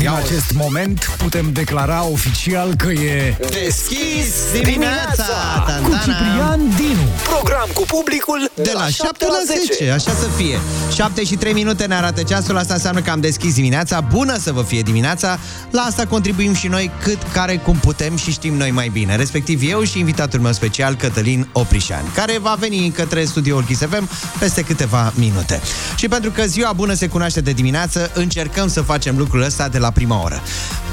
Din acest moment putem declara oficial că e... Deschis dimineața! Cu Ciprian Dinu. Program cu publicul De la 7 la 10, așa să fie. 7 și 3 minute ne arată ceasul Asta înseamnă că am deschis dimineața. Bună să vă fie dimineața! La asta contribuim și noi cât care cum putem Și știm noi mai bine. Respectiv eu și invitatul meu special Cătălin Oprișan Care va veni către studioul Kiss FM Peste câteva minute. Și pentru că ziua bună se cunoaște de dimineață Încercăm să facem lucrul ăsta de la prima oră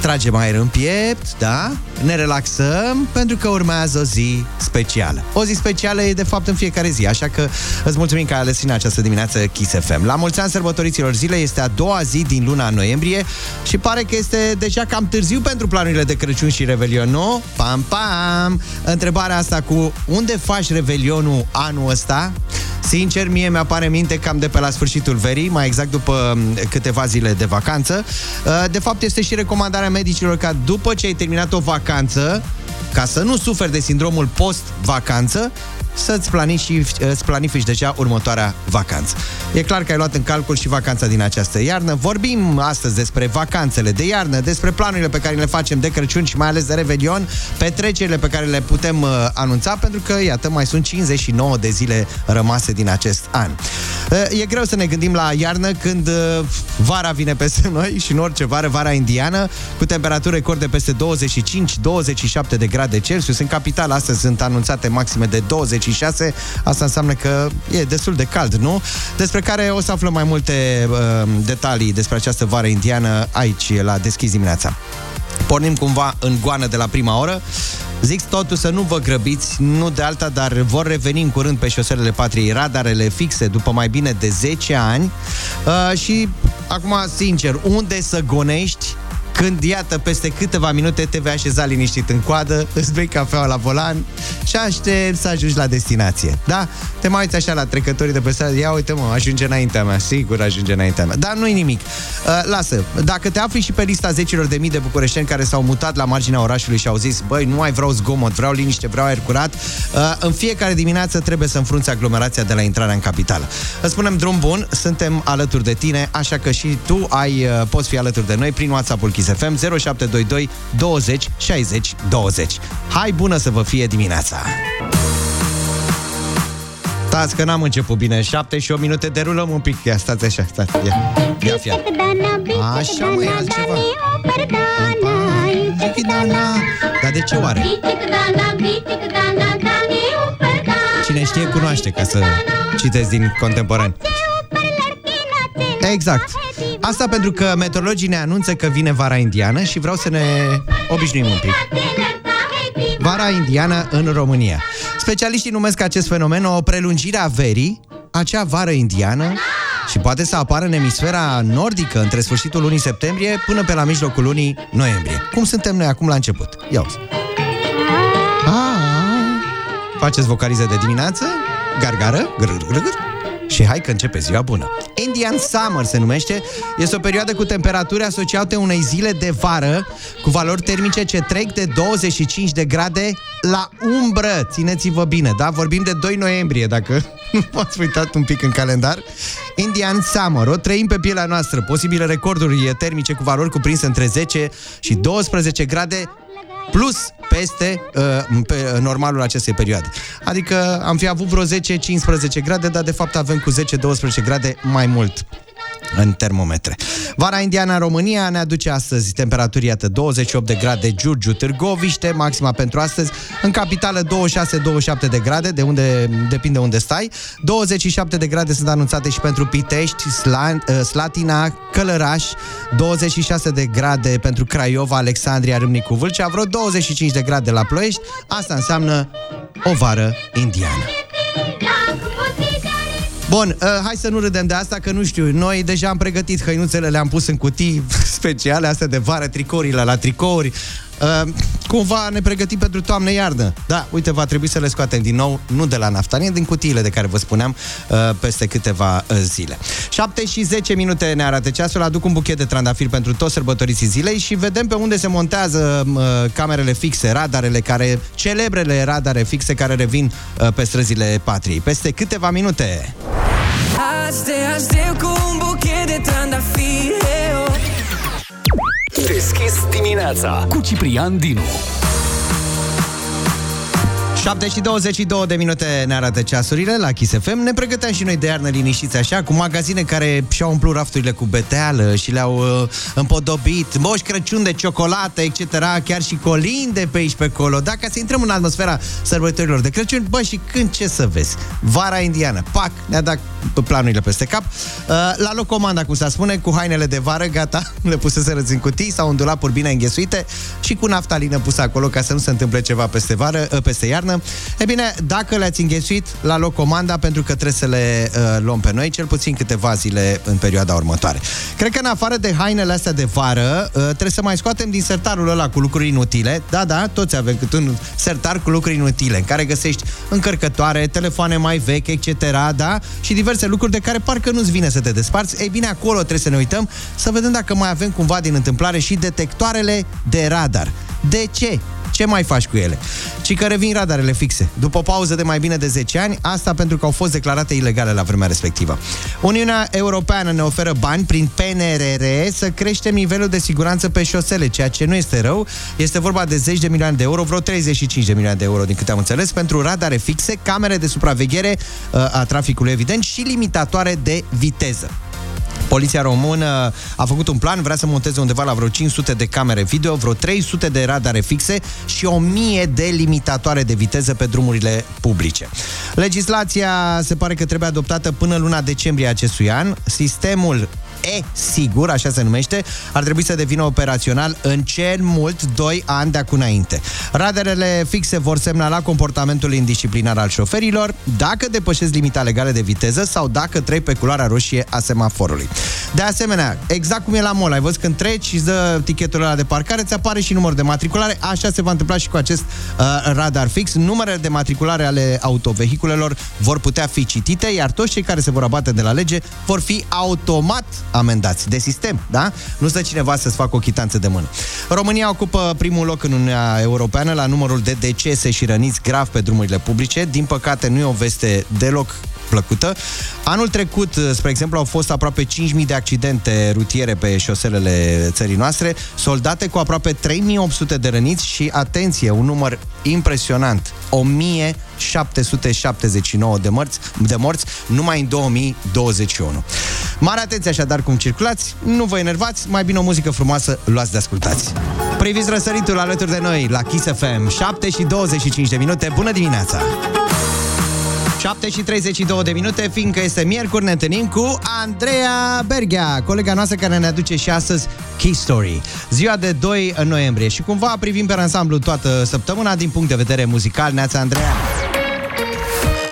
Tragem aer în piept, da? Ne relaxăm pentru că urmează o zi specială. O zi specială e de fapt în fiecare zi, așa că îți mulțumim că ai ales în această dimineață Kiss FM. La mulți ani sărbătoriților zilei este a doua zi din luna noiembrie și pare că este deja cam târziu pentru planurile de Crăciun și Revelion, nu? Pam, pam! Întrebarea asta cu unde faci Revelionul anul ăsta? Sincer, mie mi-apare minte cam de pe la sfârșitul verii, mai exact după m, câteva zile de vacanță. Uh, De fapt, este și recomandarea medicilor ca după ce ai terminat o vacanță, ca să nu suferi de sindromul post-vacanță, să-ți planifici, îți planifici deja următoarea vacanță. E clar că ai luat în calcul și vacanța din această iarnă. Vorbim astăzi despre vacanțele de iarnă, despre planurile pe care le facem de Crăciun și mai ales de Revelion, petrecerile pe care le putem uh, anunța, pentru că, iată, mai sunt 59 de zile rămase din acest an. Uh, e greu să ne gândim la iarnă când uh, vara vine peste noi și în orice vară, vara indiană, cu temperaturi record de peste 25-27 de grade Celsius. În capital astăzi sunt anunțate maxime de 26. Asta înseamnă că e destul de cald, nu? Despre care o să aflăm mai multe uh, detalii despre această vară indiană aici la Deschis dimineața. Pornim cumva în goană de la prima oră. Zic totul să nu vă grăbiți, nu de alta, dar vor reveni în curând pe șoselele patriei radarele fixe după mai bine de 10 ani. Uh, și acum, sincer, unde să gonești când, iată, peste câteva minute te vei așeza liniștit în coadă, îți bei cafeaua la volan și aștepți să ajungi la destinație. Da? Te mai uiți așa la trecătorii de pe stradă, ia uite mă, ajunge înaintea mea, sigur ajunge înaintea mea. Dar nu-i nimic. Uh, lasă, dacă te afli și pe lista zecilor de mii de bucureșteni care s-au mutat la marginea orașului și au zis, băi, nu mai vreau zgomot, vreau liniște, vreau aer curat, uh, în fiecare dimineață trebuie să înfrunți aglomerația de la intrarea în capitală. Îți spunem drum bun, suntem alături de tine, așa că și tu ai, uh, poți fi alături de noi prin WhatsApp-ul Kiss FM 0722 20 60 20. Hai bună să vă fie dimineața! Stați că n-am început bine. 7 și 8 minute derulăm un pic. Ia stați așa, stați. Ia, ia fia Așa mă, e altceva. Dar de ce oare? Cine știe cunoaște ca să citesc din contemporani. Exact. Asta pentru că meteorologii ne anunță că vine vara indiană și vreau să ne obișnuim un pic. Vara indiană în România. Specialiștii numesc acest fenomen o prelungire a verii, acea vară indiană, și poate să apară în emisfera nordică între sfârșitul lunii septembrie până pe la mijlocul lunii noiembrie. Cum suntem noi acum la început? Ia uzi. Ah. Faceți vocalize de dimineață? Gargară? Grr, grr, grr. Și hai că începe ziua bună. Indian Summer se numește. Este o perioadă cu temperaturi asociate unei zile de vară, cu valori termice ce trec de 25 de grade la umbră. Țineți-vă bine, da? Vorbim de 2 noiembrie, dacă nu v-ați uitat un pic în calendar. Indian Summer, o trăim pe pielea noastră. Posibile recorduri termice cu valori cuprinse între 10 și 12 grade plus peste uh, pe normalul acestei perioade. Adică am fi avut vreo 10-15 grade, dar de fapt avem cu 10-12 grade mai mult în termometre. Vara indiană în România ne aduce astăzi temperaturi, iată, 28 de grade Giurgiu, Târgoviște, maxima pentru astăzi, în capitală 26-27 de grade, de unde depinde unde stai, 27 de grade sunt anunțate și pentru Pitești, Slan, uh, Slatina, Călăraș, 26 de grade pentru Craiova, Alexandria, Râmnicu, Vâlcea, vreo 25 de grade la Ploiești, asta înseamnă o vară indiană. Bun, uh, hai să nu râdem de asta, că nu știu, noi deja am pregătit hăinuțele, le-am pus în cutii speciale, astea de vară, tricourile la tricouri. Uh, cumva ne pregătim pentru toamnă-iarnă. Da, uite, va trebui să le scoatem din nou, nu de la naftanie, din cutiile de care vă spuneam uh, peste câteva uh, zile. 7 și 10 minute ne arată ceasul, aduc un buchet de trandafiri pentru toți sărbătoriții zilei și vedem pe unde se montează uh, camerele fixe, radarele care, celebrele radare fixe care revin uh, pe străzile patriei. Peste câteva minute. Azi te aștept cu un buchet Deschis dimineața cu Ciprian Dinu. 7 și 22 de minute ne arată ceasurile la Kiss FM. Ne pregăteam și noi de iarnă liniștiți așa, cu magazine care și-au umplut rafturile cu beteală și le-au uh, împodobit, moș Crăciun de ciocolată, etc., chiar și colinde pe aici pe acolo. Dacă să intrăm în atmosfera sărbătorilor de Crăciun, bă, și când ce să vezi? Vara indiană, pac, ne-a dat planurile peste cap. Uh, la loc comanda, cum se spune, cu hainele de vară, gata, le puseseră în cutii, sau în dulapuri bine înghesuite și cu naftalină pusă acolo ca să nu se întâmple ceva peste vară, uh, peste iarnă E bine, dacă le-ați înghesuit, la loc comanda, pentru că trebuie să le uh, luăm pe noi, cel puțin câteva zile în perioada următoare. Cred că în afară de hainele astea de vară, uh, trebuie să mai scoatem din sertarul ăla cu lucruri inutile. Da, da, toți avem cât un sertar cu lucruri inutile, în care găsești încărcătoare, telefoane mai vechi, etc., da? Și diverse lucruri de care parcă nu-ți vine să te desparți. Ei bine, acolo trebuie să ne uităm, să vedem dacă mai avem cumva din întâmplare și detectoarele de radar. De ce? Ce mai faci cu ele? Ci că revin radarele fixe. După o pauză de mai bine de 10 ani, asta pentru că au fost declarate ilegale la vremea respectivă. Uniunea Europeană ne oferă bani prin PNRR să creștem nivelul de siguranță pe șosele, ceea ce nu este rău. Este vorba de 10 de milioane de euro, vreo 35 de milioane de euro, din câte am înțeles, pentru radare fixe, camere de supraveghere uh, a traficului, evident, și limitatoare de viteză. Poliția română a făcut un plan, vrea să monteze undeva la vreo 500 de camere video, vreo 300 de radare fixe și 1000 de limitatoare de viteză pe drumurile publice. Legislația se pare că trebuie adoptată până luna decembrie acestui an. Sistemul e-sigur, așa se numește, ar trebui să devină operațional în cel mult 2 ani de acum înainte. Radarele fixe vor semnala comportamentul indisciplinar al șoferilor, dacă depășesc limita legală de viteză sau dacă trec pe culoarea roșie a semaforului. De asemenea, exact cum e la mall, ai văzut când treci și dă tichetul ăla de parcare, ți apare și numărul de matriculare, așa se va întâmpla și cu acest uh, radar fix. Numerele de matriculare ale autovehiculelor vor putea fi citite, iar toți cei care se vor abate de la lege vor fi automat amendați de sistem, da? Nu stă cineva să-ți facă o chitanță de mână. România ocupă primul loc în Uniunea Europeană la numărul de decese și răniți grav pe drumurile publice. Din păcate, nu e o veste deloc plăcută. Anul trecut, spre exemplu, au fost aproape 5.000 de accidente rutiere pe șoselele țării noastre, soldate cu aproape 3.800 de răniți și, atenție, un număr impresionant, 1.779 de morți, de morți numai în 2021. Mare atenție așadar cum circulați, nu vă enervați, mai bine o muzică frumoasă luați de ascultați. Priviți răsăritul alături de noi la Kiss FM, 7 și 25 de minute. Bună dimineața! 7 și 32 de minute, fiindcă este miercuri, ne întâlnim cu Andreea Berghea, colega noastră care ne aduce și astăzi Key Story. Ziua de 2 noiembrie și cumva privim pe ansamblu toată săptămâna din punct de vedere muzical. Neața Andreea!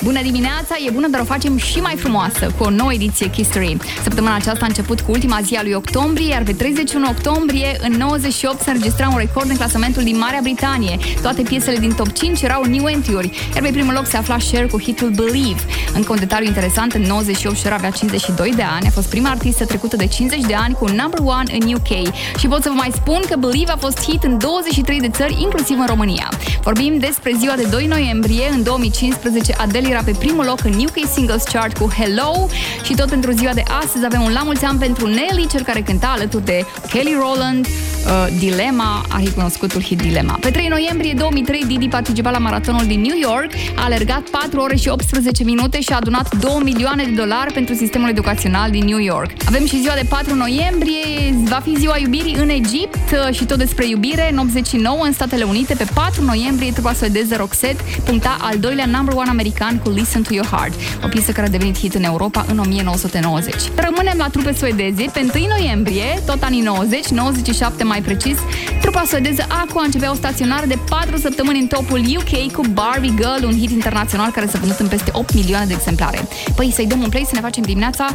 Bună dimineața, e bună, dar o facem și mai frumoasă cu o nouă ediție History. Săptămâna aceasta a început cu ultima zi a lui octombrie, iar pe 31 octombrie, în 98, se înregistra un record în clasamentul din Marea Britanie. Toate piesele din top 5 erau new entry-uri, iar pe primul loc se afla Cher cu hitul Believe. Încă un detaliu interesant, în 98 Cher avea 52 de ani, a fost prima artistă trecută de 50 de ani cu number one în UK. Și pot să vă mai spun că Believe a fost hit în 23 de țări, inclusiv în România. Vorbim despre ziua de 2 noiembrie, în 2015, Adele era pe primul loc în UK Singles Chart cu Hello și tot pentru ziua de astăzi avem un la mulți ani pentru Nelly, cel care cânta alături de Kelly Rowland, uh, Dilema, cunoscutul hit Dilema. Pe 3 noiembrie 2003, Didi participa la maratonul din New York, a alergat 4 ore și 18 minute și a adunat 2 milioane de dolari pentru sistemul educațional din New York. Avem și ziua de 4 noiembrie, va fi ziua iubirii în Egipt uh, și tot despre iubire în 89 în Statele Unite. Pe 4 noiembrie, trupa suedeză Roxette puncta al doilea number one american cu Listen to Your Heart, o piesă care a devenit hit în Europa în 1990. Rămânem la trupe suedeze. Pe 1 noiembrie, tot anii 90, 97 mai precis, trupa suedeză Aqua începea o staționare de 4 săptămâni în topul UK cu Barbie Girl, un hit internațional care s-a vândut în peste 8 milioane de exemplare. Păi să-i dăm un play să ne facem dimineața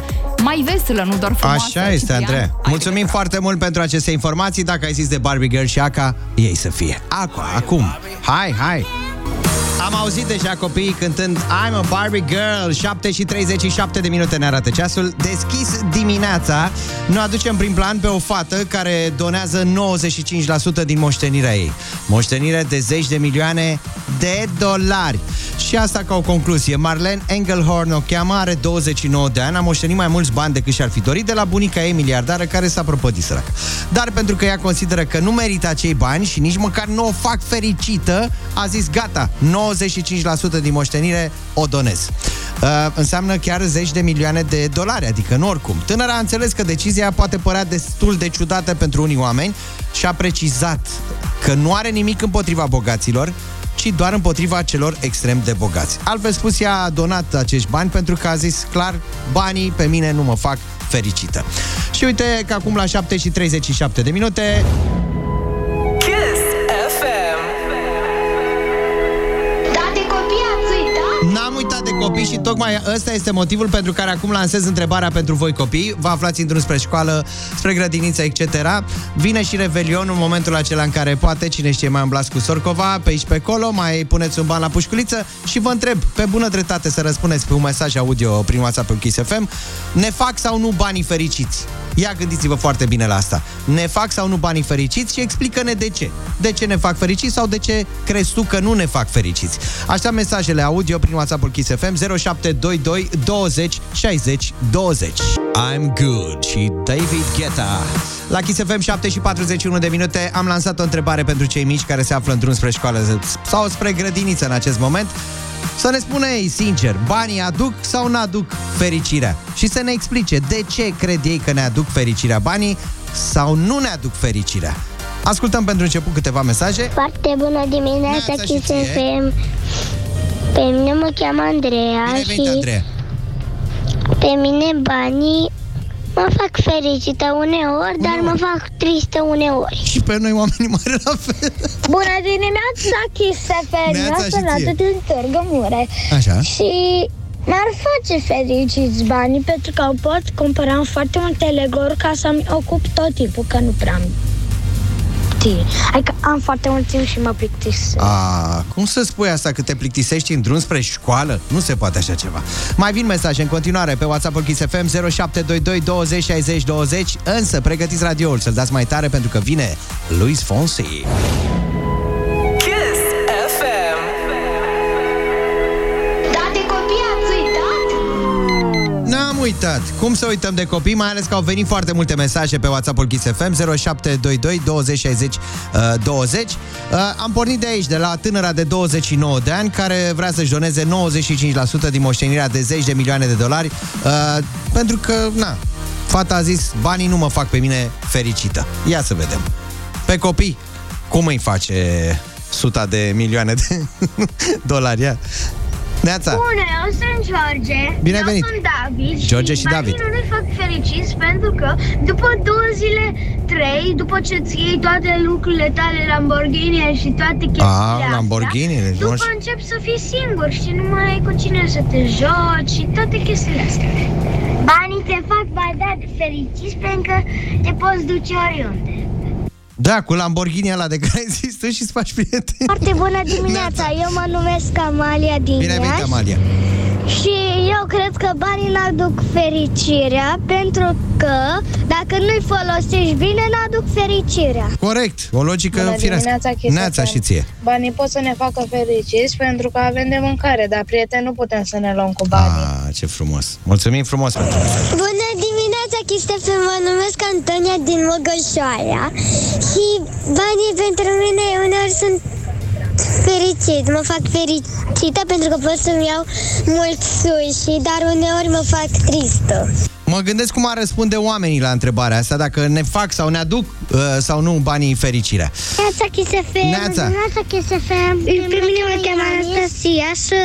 mai veselă, nu doar frumoasă. Așa este, Andrei. Mulțumim foarte mult pentru aceste informații. Dacă ai zis de Barbie Girl și Aqua, ei să fie. Aqua, acum. Hai, hai! Am auzit deja copiii cântând I'm a Barbie Girl 7 și 37 de minute ne arată ceasul. Deschis dimineața Ne aducem prin plan pe o fată Care donează 95% din moștenirea ei. Moștenire de zeci de milioane de dolari. Și asta ca o concluzie. Marlene Engelhorn o cheamă, are 29 de ani A moștenit mai mulți bani decât și-ar fi dorit De la bunica ei miliardară care s-a prăpădit sărac. Dar pentru că ea consideră că nu merită acei bani Și nici măcar nu o fac fericită A zis gata, 95% din moștenire o donez. Uh, înseamnă chiar zeci de milioane de dolari, adică nu oricum. Tânăra a înțeles că decizia poate părea destul de ciudată pentru unii oameni și a precizat că nu are nimic împotriva bogaților, ci doar împotriva celor extrem de bogați. Altfel spus, ea a donat acești bani pentru că a zis clar, banii pe mine nu mă fac fericită. Și uite că acum la 7 și 37 de minute N-am uitat de copii și tocmai ăsta este motivul pentru care acum lansez întrebarea pentru voi copii. Vă aflați în drum spre școală, spre grădiniță, etc. Vine și Revelion în momentul acela în care poate, cine știe, mai îmblați cu Sorcova, pe aici pe acolo, mai puneți un ban la pușculiță și vă întreb, pe bună dreptate să răspundeți pe un mesaj audio prin WhatsApp în Kiss FM, ne fac sau nu banii fericiți? Ia gândiți-vă foarte bine la asta. Ne fac sau nu banii fericiți și explică-ne de ce. De ce ne fac fericiți sau de ce crezi tu că nu ne fac fericiți? Așa mesajele audio prin WhatsApp-ul Kiss FM 0722 20 60 20. I'm good și David Guetta. La Kiss FM 7 și 41 de minute am lansat o întrebare pentru cei mici care se află în drum spre școală sau spre grădiniță în acest moment. Să ne spună ei, sincer, banii aduc sau nu aduc fericirea? Și să ne explice de ce cred ei că ne aduc fericirea banii sau nu ne aduc fericirea. Ascultăm pentru început câteva mesaje. Foarte bună dimineața, Neața și Kiss ție. FM. Pe mine mă cheamă Andreea Bine venit, și Andreea. pe mine banii mă fac fericită uneori, dar mă fac tristă uneori. Și pe noi oamenii mari la fel. Bună dimineața, Kiss FM! Neața și ție. din Târgu Mureș. Așa. Și m-ar face fericiți banii pentru că pot cumpăra foarte multe legori ca să-mi ocup tot timpul, că nu prea am timp. Adică am foarte mult timp și mă plictisesc. A, cum să spui asta că te plictisești în drum spre școală? Nu se poate așa ceva. Mai vin mesaje în continuare pe WhatsApp-ul Kiss FM 0722 20 60 20, însă pregătiți radioul să-l dați mai tare pentru că vine Luis Fonsi. Uitat. Cum să uităm de copii, mai ales că au venit foarte multe mesaje pe WhatsApp-ul Kiss FM 0722 20 60 uh, 20. Uh, am pornit de aici, de la tânăra de 29 de ani care vrea să-și doneze 95% din moștenirea de zeci de milioane de dolari uh, pentru că, na, fata a zis, banii nu mă fac pe mine fericită. Ia să vedem. Pe copii, cum îi face suta de milioane de dolari? Ia. Neața. Bună, eu sunt George. Bine ai eu venit. sunt David. George și banii David. nu ne fac fericiți pentru că după două zile, trei, după ce îți iei toate lucrurile tale, Lamborghini și toate chestiile astea, Lamborghini, deci nu după știu. începi să fii singur și nu mai ai cu cine să te joci și toate chestiile astea. Banii te fac mai da fericiți pentru că te poți duce oriunde. Da, cu Lamborghini ăla de care ai zis tu și-ți faci prieteni. Foarte bună dimineața, eu mă numesc Amalia din Bine ai venit, Iași. Amalia. Și eu cred că banii n-aduc fericirea pentru că dacă nu-i folosești bine, n-aduc fericirea. Corect, o logică Bună firească. dimineața, Kiss Neața FM. și ție. Banii pot să ne facă fericiți pentru că avem de mâncare, dar prieteni nu putem să ne luăm cu banii. Ah, ce frumos. Mulțumim frumos pentru mesaj. Bună dimineața, Chistefe, mă numesc Antonia din Măgășoara și banii pentru mine uneori sunt fericit, mă fac fericită pentru că pot să-mi iau mult sushi, dar uneori mă fac tristă. Mă gândesc cum ar răspunde oamenii la întrebarea asta, dacă ne fac sau ne aduc uh, sau nu banii fericirea. Neața Chisefe, Neața. Neața Chisefe, pe mine mă cheamă Anastasia și,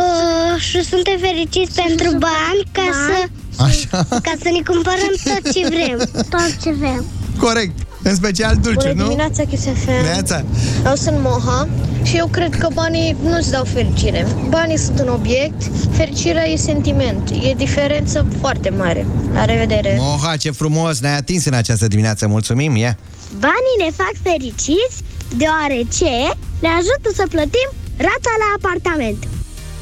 uh, și suntem fericiți pentru bani ca să, Așa, ca să ne cumpărăm tot ce vrem. Tot ce vrem. corect. În special Bună dulciuri, nu? dimineața, Kiss FM. Neața. Eu sunt Moha și eu cred că banii nu-ți dau fericire. Banii sunt un obiect, fericirea e sentiment. E diferență foarte mare. La revedere! Moha, ce frumos, ne-ai atins în această dimineață. Mulțumim, e. Banii ne fac fericiți deoarece ne ajută să plătim rata la apartament.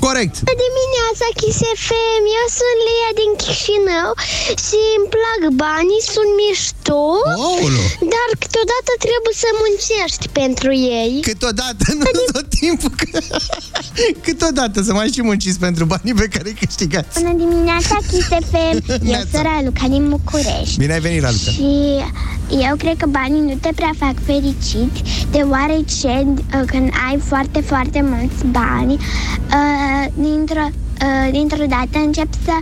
Corect. Bună dimineața, Kiss FM! Eu sunt Lia din Chișinău și îmi plac banii, sunt mișto, Oulu. dar câteodată trebuie să muncești pentru ei. Câteodată, nu tot timpul. Că... Câteodată să mai și munciți pentru banii pe care îi câștigați. Bună dimineața, Kiss FM! Eu Neața. sunt Raluca din București. Bine ai venit, Raluca. Și eu cred că banii nu te prea fac fericit, deoarece uh, când ai foarte, foarte mulți bani, uh, dintr-o, uh, dintr-o dată începi să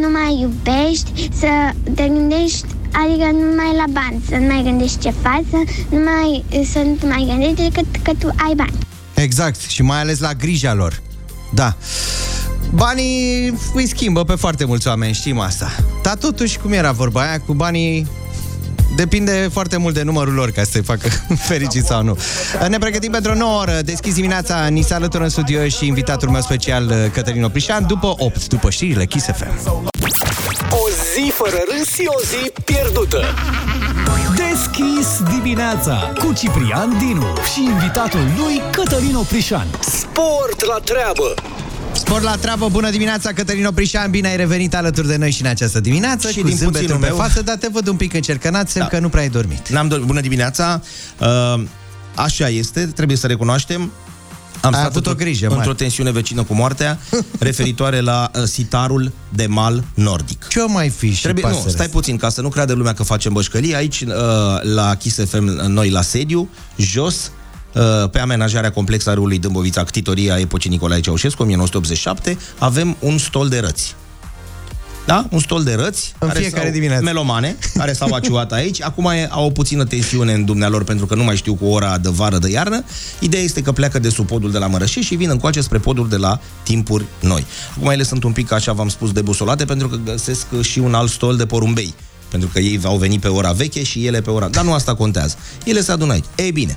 nu mai iubești, să te gândești Adică nu mai la bani, să nu mai gândești ce faci, să nu mai, să nu te mai gândești decât că tu ai bani. Exact, și mai ales la grija lor. Da. Banii îi schimbă pe foarte mulți oameni, știm asta. Dar totuși, cum era vorba aia, cu banii Depinde foarte mult de numărul lor ca să se facă fericit sau nu. Ne pregătim pentru o nouă oră. Deschis dimineața, ni se alătură în studio și invitatul meu special, Cătălin Oprișan, după 8, după știrile Kiss FM. O zi fără râs și o zi pierdută. Deschis dimineața cu Ciprian Dinu și invitatul lui Cătălin Oprișan. Sport la treabă. Sport la treabă, bună dimineața, Cătălin Oprișan, bine ai revenit alături de noi și în această dimineață, Și cu din zâmbetul puținul pe meu. față, dar te văd un pic încercănat, semn Da. că nu prea ai dormit. N-am dor- Bună dimineața! Uh, așa este, trebuie să recunoaștem. Am Ai stat avut o într-o- grijă mare. într-o tensiune vecină cu moartea, referitoare la uh, sitarul de mal nordic. Ce o mai fi și Trebuie, nu, pasărea stai asta? puțin, ca să nu creadă lumea că facem bășcălii. Aici, uh, la Kiss FM, noi la sediu, jos, uh, pe amenajarea complexă a râului Dâmbovița, ctitoria epocii Nicolae Ceaușescu, 1987, avem un stol de răți. Da? Un stol de răți. În care fiecare s-au- dimineață. Melomane, care s-au aciuat aici. Acum e, au o puțină tensiune în dumnealor, pentru că nu mai știu cu ora de vară, de iarnă. Ideea este că pleacă de sub podul de la Mărășești și vin încoace spre podul de la Timpuri Noi. Acum ele sunt un pic, așa v-am spus, debusolate, pentru că găsesc și un alt stol de porumbei. Pentru că ei au venit pe ora veche și ele pe ora... Dar nu asta contează. Ele se adună aici. Ei bine,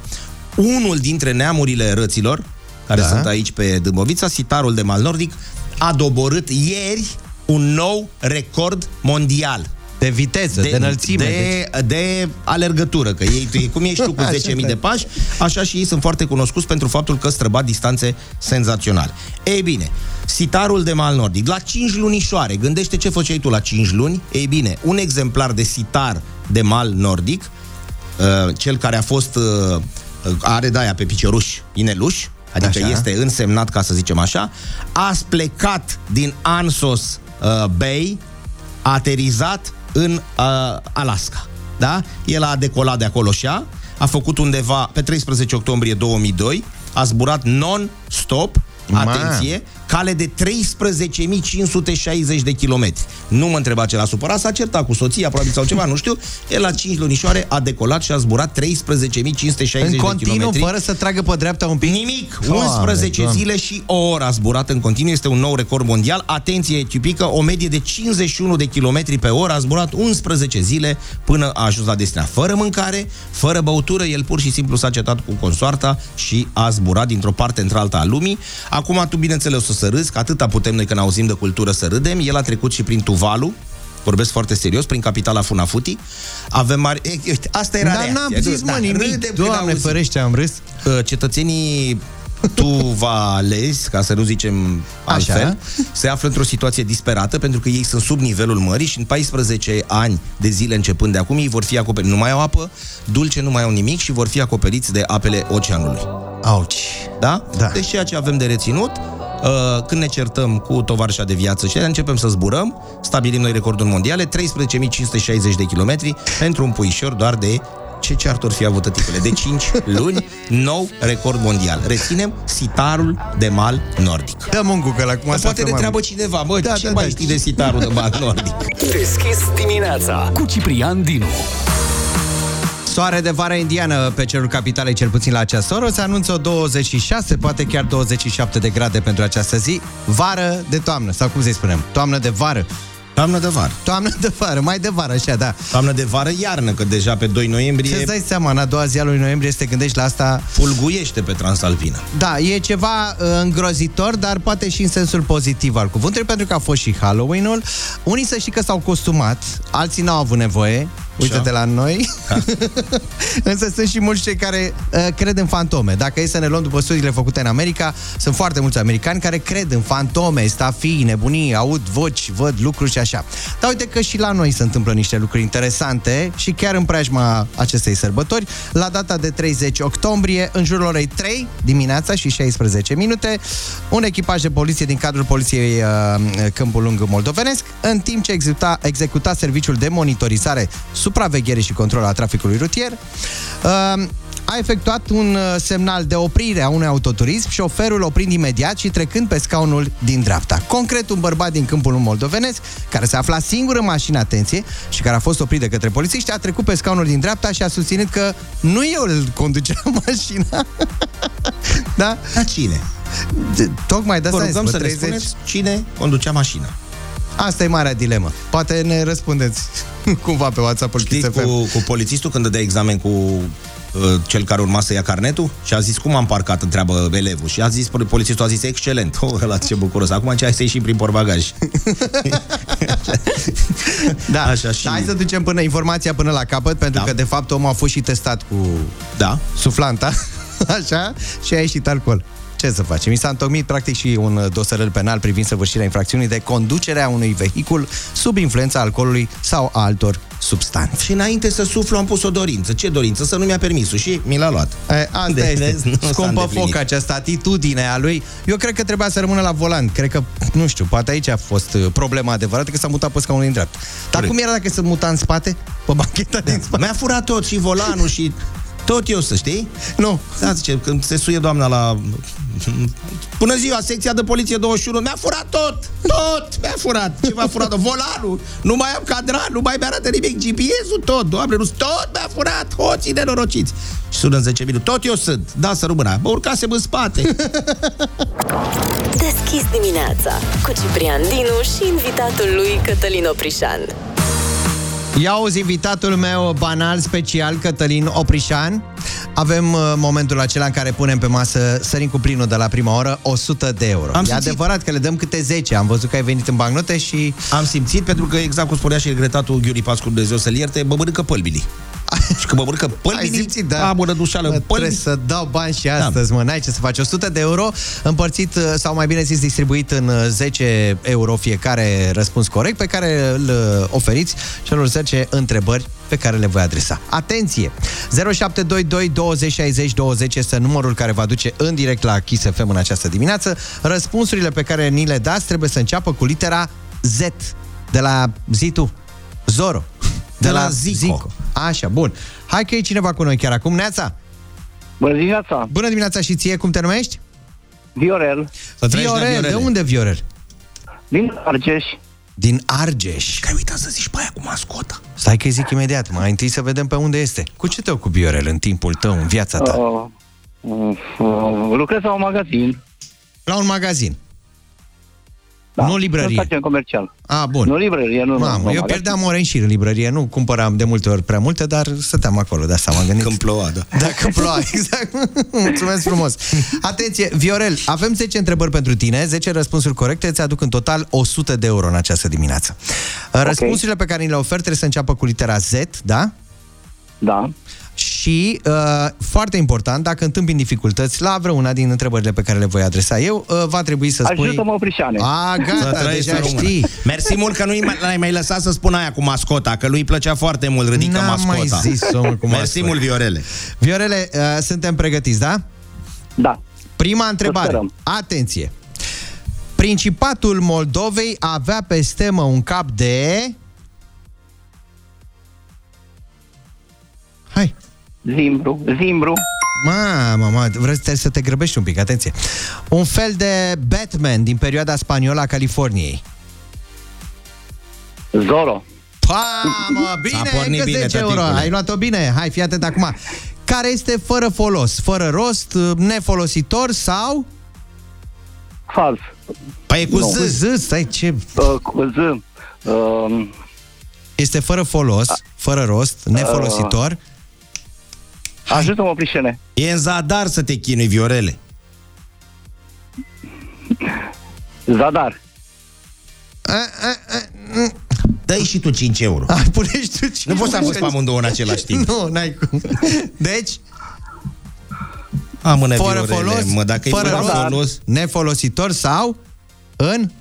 unul dintre neamurile răților, care Da. sunt aici pe Dâmbovița, sitarul de mal nordic, a doborât ieri un nou record mondial. De viteză, de, de înălțime. De, de alergătură, că ei, cum ești tu cu Așa 10.000 este. de pași, așa și ei sunt foarte cunoscuți pentru faptul că străbat distanțe senzaționale. Ei bine, sitarul de mal nordic, la 5 lunișoare, gândește ce făceai tu la 5 luni, ei bine, un exemplar de sitar de mal nordic, uh, cel care a fost, uh, are de-aia pe picioruș ineluș, adică Așa. este însemnat, ca să zicem așa, a plecat din Ansos uh, Bay, a aterizat în uh, Alaska. Da? El a decolat de acolo și a, a făcut undeva pe 13 octombrie 2002, a zburat non-stop, Ma. atenție, cale de 13.560 de kilometri. Nu mă întreba ce l-a supărat, s-a certat cu soția, probabil sau ceva, nu știu. El la 5 lunișoare a decolat și a zburat 13.560 În de continuu, kilometri. fără să tragă pe dreapta un pic? Nimic. Doamne, 11 Doamne. zile și o oră a zburat în continuu. Este un nou record mondial. Atenție, tipică, o medie de 51 de kilometri pe oră. A zburat 11 zile până a ajuns la destinare. Fără mâncare, fără băutură, el pur și simplu s-a cetat cu consoarta și a zburat dintr-o parte într-alta a lumii. Acum tu, bineînțeles, o să râzi, că atâta putem noi când auzim de cultură să râdem. El a trecut și prin Tuvalu, vorbesc foarte serios, prin capitala Funafuti. Avem mari... E, uite, asta era Dar reacția. n-am zis, Da, mă, nimic. râdem când Doamne, auzim. ferește, am râs. Uh, cetățenii tuvalezi, ca să nu zicem altfel, Așa. se află într-o situație disperată pentru că ei sunt sub nivelul mării și în 14 ani de zile începând de acum ei vor fi acoperiți. Nu mai au apă dulce, nu mai au nimic și vor fi acoperiți de apele oceanului. Auci. Da? Da. Deci ceea ce avem de reținut, uh, când ne certăm cu tovarășa de viață și aia, începem să zburăm, stabilim noi recorduri mondiale, 13.560 de kilometri pentru un puișor doar de ce cearturi fi avut tăticule? De 5 luni, nou record mondial. Reținem sitarul de mal nordic. Dăm un Google acum. Că să poate aflăm ne mai întreabă mult. cineva, bă, Da, ce da, mai da. știi de sitarul de mal nordic? Deschis dimineața cu Ciprian Dinu. Soare de vară indiană pe cerul capitalei, cel puțin la această oră. Se anunță o 26, poate chiar 27 de grade pentru această zi. Vară de toamnă, sau cum să-i spunem? Toamnă de vară. Toamnă de vară. Toamnă de vară, mai de vară, așa, da. Toamnă de vară, iarnă, că deja pe 2 noiembrie Ce-ți dai seama, în a doua zi a lui noiembrie, să te gândești la asta fulguiește pe Transalpina. Da, e ceva uh, îngrozitor, dar poate și în sensul pozitiv al cuvântului, pentru că a fost și Halloween-ul. Unii să știi că s-au costumat, alții n-au avut nevoie, Uite-te la noi. Însă sunt și mulți cei care uh, cred în fantome. Dacă e să ne luăm după studiile făcute în America, sunt foarte mulți americani care cred în fantome, stafii, nebunii, aud voci, văd lucruri și așa. Dar uite că și la noi se întâmplă niște lucruri interesante și chiar în preajma acestei sărbători, la data de 30 octombrie, în jurul orei 3 dimineața și 16 minute, un echipaj de poliție din cadrul Poliției uh, Câmpul Lung Moldovenesc, în timp ce executa, executa serviciul de monitorizare, supraveghere și control a traficului rutier, uh, a efectuat un uh, semnal de oprire a unui autoturism, șoferul oprind imediat și trecând pe scaunul din dreapta. Concret, un bărbat din câmpul moldovenesc, care se afla singur în mașină, atenție, și care a fost oprit de către polițiști, a trecut pe scaunul din dreapta și a susținut că nu eu îl conducea mașina. da? Dar cine? D- Tocmai de Vă asta rugăm am să zis, ne bă, 30... spuneți cine conducea mașina. Asta e marea dilemă. Poate ne răspundeți cumva pe WhatsApp-ul Kiss Știți FM. cu, cu polițistul când dădea examen cu uh, cel care urma să ia carnetul și a zis cum am parcat, întreabă elevul și a zis, polițistul a zis excelent, oh, ăla ce bucuros, acum ce ai să ieși prin portbagaj. Da, Așa și- Dar hai să ducem până informația până la capăt, pentru Da. că de fapt omul a fost și testat cu Da? suflanta, așa, și a ieșit alcool. Ce să facem? Mi s-a întocmit practic și un dosărel penal privind săvârșirea infracțiunii de conducere a unui vehicul sub influența alcoolului sau a altor substanțe. Și înainte să suflu am pus o dorință. Ce dorință? Să nu mi-a permisul și mi l-a luat. E, asta Deci, este. vezi, nu s-a Scumpă îndeplinit. foc această atitudine a lui. Eu cred că trebuia să rămână la volan. Cred că, nu știu, poate aici a fost uh, problema adevărată, că s-a mutat pe scaunul din dreapta. Dar Corect. cum era dacă se muta în spate? Pe bancheta din spate? Mi-a furat tot și volanul și tot eu să știi. Nu. Da, zice, când se suie doamna la... Bună ziua, secția de poliție 21, mi-a furat tot! Tot! Mi-a furat! Ce m-a furat? Volanul! Nu mai am cadran, nu mai mi-arată nimic, GPS-ul, tot! Doamne, nu tot mi-a furat! Hoții nenorociți! Și sună în 10 minute, tot eu sunt! Da, să rămână! Mă urcasem în spate! Deschis dimineața cu Ciprian Dinu și invitatul lui Cătălin Oprișan. Ia auzi invitatul meu banal, special, Cătălin Oprișan. Avem uh, momentul acela în care punem pe masă, sărim cu plinul de la prima oră, 100 de euro. Am e simțit. adevărat că le dăm câte 10. Am văzut că ai venit în bancnote și... Am simțit, pentru că exact cum spunea și regretatul Ghiuri Pascu, Dumnezeu să-l ierte, mă mănâncă pălbinii. Și că mă mănâncă Ai pălbinii, simțit, da. am o dușală Mă, trebuie pălbini. să dau bani și astăzi, da. mă, n-ai ce să faci. 100 de euro împărțit, uh, sau mai bine zis, distribuit în uh, 10 euro fiecare răspuns corect pe care îl uh, oferiți celor 10 întrebări pe care le voi adresa. Atenție! 0722 20 60 20 este numărul care va duce în direct la Kiss FM în această dimineață. Răspunsurile pe care ni le dați trebuie să înceapă cu litera Z. De la Zitu. Zoro. De la Zico. Așa, bun. Hai că e cineva cu noi chiar acum. Neața! Bună dimineața, Bună dimineața și ție, cum te numești? Viorel, Să trăiești, da, Viorel, de Viorele. unde Viorel? din Argeș. Din Argeș. Că ai uitat să zici pe aia cu mascota. Stai că îi zic imediat, mai întâi să vedem pe unde este. Cu ce te ocupi, Viorel, în timpul tău, în viața ta? Uh, uh, uh, lucrez la un magazin. La un magazin. Da, Nu librărie. În stațiune comercial. A, bun. Nu librărie, nu. nu, Mamă, nu, eu magazin. pierdeam ore în șir în librărie, nu cumpăram de multe ori prea multe, dar stăteam acolo, de asta m-am gândit. Când ploua, da. Da, când ploua, exact. Mulțumesc frumos. Atenție, Viorel, avem 10 întrebări pentru tine, 10 răspunsuri corecte, îți aduc în total 100 de euro în această dimineață. Răspunsurile pe care ni le ofer trebuie să înceapă cu litera Z, da? Da. Și, uh, foarte important, dacă întâmpini dificultăți la vreuna din întrebările pe care le voi adresa eu, uh, va trebui să spui... Ajută-mă, Oprișane. A, Să gata, trăiești deja în română. știi. Mersi mult că nu l-ai mai lăsat să spun aia cu mascota, că lui plăcea foarte mult, ridică N-am mascota. mai zis omul cu Mersi mascota. mult, Viorele. Viorele, uh, suntem pregătiți, da? Da. Prima întrebare. sperăm. Atenție. Principatul Moldovei avea pe stemă un cap de... Hai. Zimbru, Zimbru, Mamă, mă, vrei trebuie să te grăbești un pic, atenție. Un fel de Batman din perioada spaniolă a Californiei. Zoro, Mamă, bine, S-a pornit încă bine, 10 euro. tăticule. Ai luat-o bine. Hai, fii atent acum. Care este fără folos, fără rost, nefolositor sau... fals, Păi e cu Nu. Cu Z. Z, stai, ce... uh, cu Z, uh, Este fără folos, fără rost, nefolositor. Ajută-mă, Oprișane. E în zadar să te chinui, Viorele. Zadar, A, a, a, mm. Dă-i și tu 5 euro. Ai, pune și tu 5 Nu poți să am fost pe amândouă în același timp. Nu, n-ai cum. Deci, Am mână fără viorele, folos, mă, dacă fără e fără rost, folos... nefolositor sau în...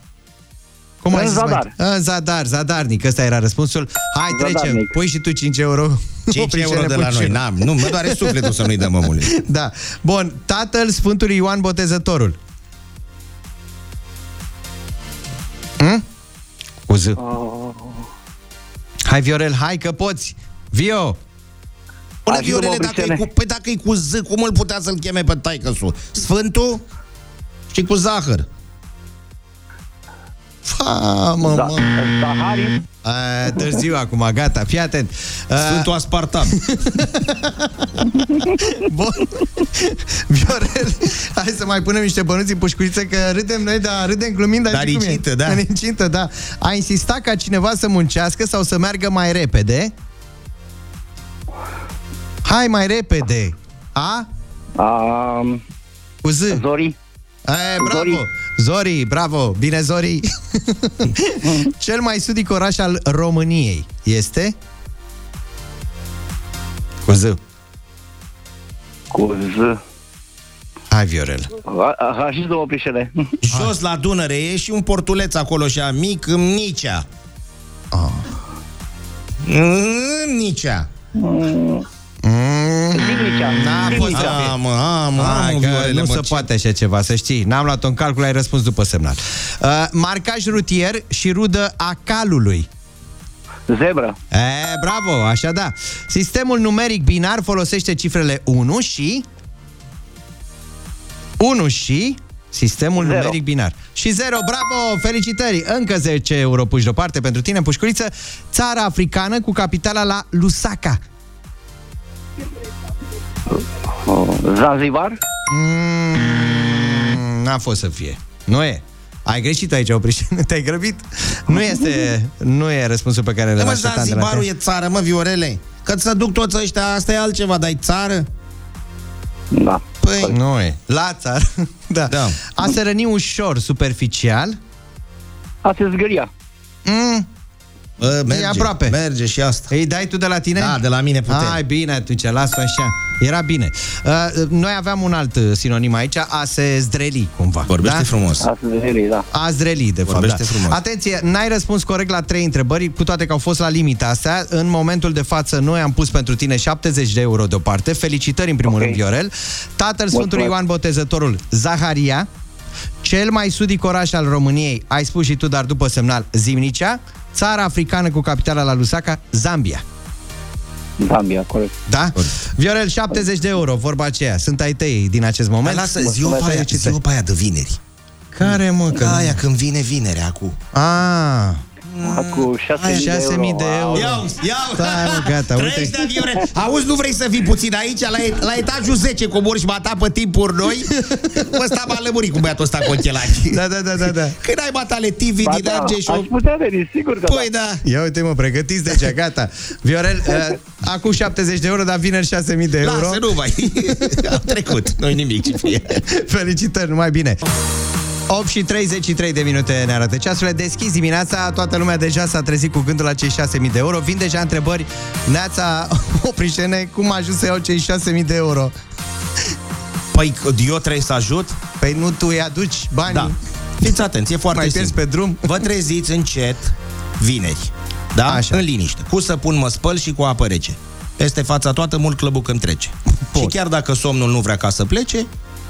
Cum ai În zis zadar. Mai? În zadar, zadarnic, ăsta era răspunsul. Hai, trecem, Zadarnic. pui și tu 5 euro. 5 Oprișene euro de la pui și noi, eu. n-am, nu, mă doare sufletul să nu-i dăm omului. Da. Bun, tatăl Sfântului Ioan Botezătorul. Hm? Cu Z. Hai, Viorel, hai că poți. Vio! Pune Ajută-mă, Viorele, dacă e Cristiane. cu, păi dacă e cu Z, cum îl putea să-l cheme pe taică Sfântul și cu zahăr. Fa, mă, Da. mă. Zahari. A, târziu acum, gata, fii atent. A, Sfântul Aspartam. Bun. Viorel, hai să mai punem niște bănuți în pușculiță, că râdem noi, dar râdem glumind, dar, Dar știi cum e? incintă, da. În incintă, da. A insistat ca cineva să muncească sau să meargă mai repede. Hai mai repede. A? Um, Cu Z. Zori. E, bravo! Zori. Zori, bravo! Bine, Zori! Cel mai sudic oraș al României este? Cu Z. Cu Z. Hai, Viorel. Ajută mă Prișele. Jos la Dunăre e și un portuleț acolo și mic, în Nicea. Ah. În Nicea. Dimnicea. N-a fost să fie. Am, am, Hai am, că Viorele, nu mă, se ce- poate așa ceva, să știi. N-am luat-o în calcul, ai răspuns după semnal. Uh, marcaj rutier și rudă a calului. Zebră. E, bravo, așa da. Sistemul numeric binar folosește cifrele 1 și... 1 și... Sistemul Zero. numeric binar. Și 0, bravo, felicitări! Încă 10 euro puși deoparte pentru tine, pușculiță. Țara africană cu capitala la Lusaka. Oh, Zanzibar. Mm, n-a fost să fie. Nu e. Ai greșit aici, Oprișene, te-ai grăbit. Nu este, nu e răspunsul pe care Da, le mă, așteptam de la Zanzibarul tine. e țară, mă, Viorele. Că să duc toți ăștia, asta e altceva, dar e țară? Da. Păi, Nu e. La țară. da. Da. A se răni ușor, superficial. Asta e zgâria. Mm, bă, merge, aproape. merge și asta. îi dai tu de la tine? Da, de la mine putem. Hai, bine, atunci, las-o așa. Era bine. Uh, noi aveam un alt uh, sinonim aici, a se zdreli, cumva. Vorbește da? frumos. Asta e zgâria, da. A zdreli, de fapt. Vorbește Da. frumos. Atenție, n-ai răspuns corect la trei întrebări, cu toate că au fost la limita astea. În momentul de față, noi am pus pentru tine 70 de euro deoparte. Felicitări, în primul Ok. rând, Viorel. Tatăl Sfântului Mulțumesc. Ioan Botezătorul, Zaharia. Cel mai sudic oraș al României, ai spus și tu, dar după semnal, Zimnicea. Țara africană cu capitala la Lusaka, Zambia. Zambia, corect. Da? Viorel, 70 de euro, vorba aceea. Sunt ai tăi din acest Dar moment. lasă, zi-o pe aia, zi-o pe aia de vineri. Care, mă, că... Aia când vine vinerea acum. Ah, Cu 6.000 de 6.000 euro. de euro. Ia ia Stai, mă, gata, uite. Trăiește, Viore. Auzi, nu vrei să vii puțin aici, la, e- la etajul 10, coborși mata pe timpuri noi? Ăsta m-a lămurit cu băiatul ăsta cu ochelari. Da, da, da, da, da. Când ai matale TV Ba din da, Argeș aș putea veni, sigur că Păi da. da. Ia uite, mă, pregătiți de ce, gata. Viorel, uh, acum 70 de euro, dar vineri 6.000 de euro. Lasă, nu mai. Am trecut. Nu nimic ce fie. Felicitări, numai bine. 8 și 33 de minute ne arată ceasurile. Deschis dimineața, toată lumea deja s-a trezit cu gândul la cei 6.000 de euro. Vin deja întrebări. Neața Oprișene, cum a ajuns să iau cei 6.000 de euro? Păi eu trebuie să ajut? Păi nu tu îi aduci banii? Da. Fiți atenți, e foarte Mai pierzi simplu. pe drum? Vă treziți încet vineri. Da? Așa. În liniște. Cu săpun mă spăl și cu apă rece. Peste fața toată mult clăbuc când trece. Bun. Și chiar dacă somnul nu vrea ca să plece,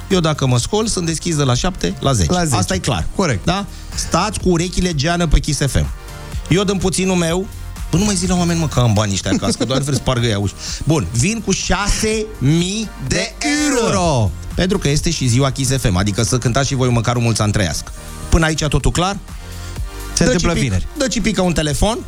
eu dacă mă scol sunt deschis de la 7 la 10. La 10. Asta e clar. Corect. Da? Stați cu urechile geană pe Kiss FM. Eu dăm puținul meu Bă, nu mai zi la oameni, mă, că am bani ăștia acasă, că doar vreți spargă ea uși. Bun, vin cu 6000 de euro. euro. Pentru că este și ziua Kiss FM, adică să cântați și voi măcar un mulți ani trăiască. Până aici totul clar? Se Dă întâmplă cipic- vineri. Dă cipică un telefon,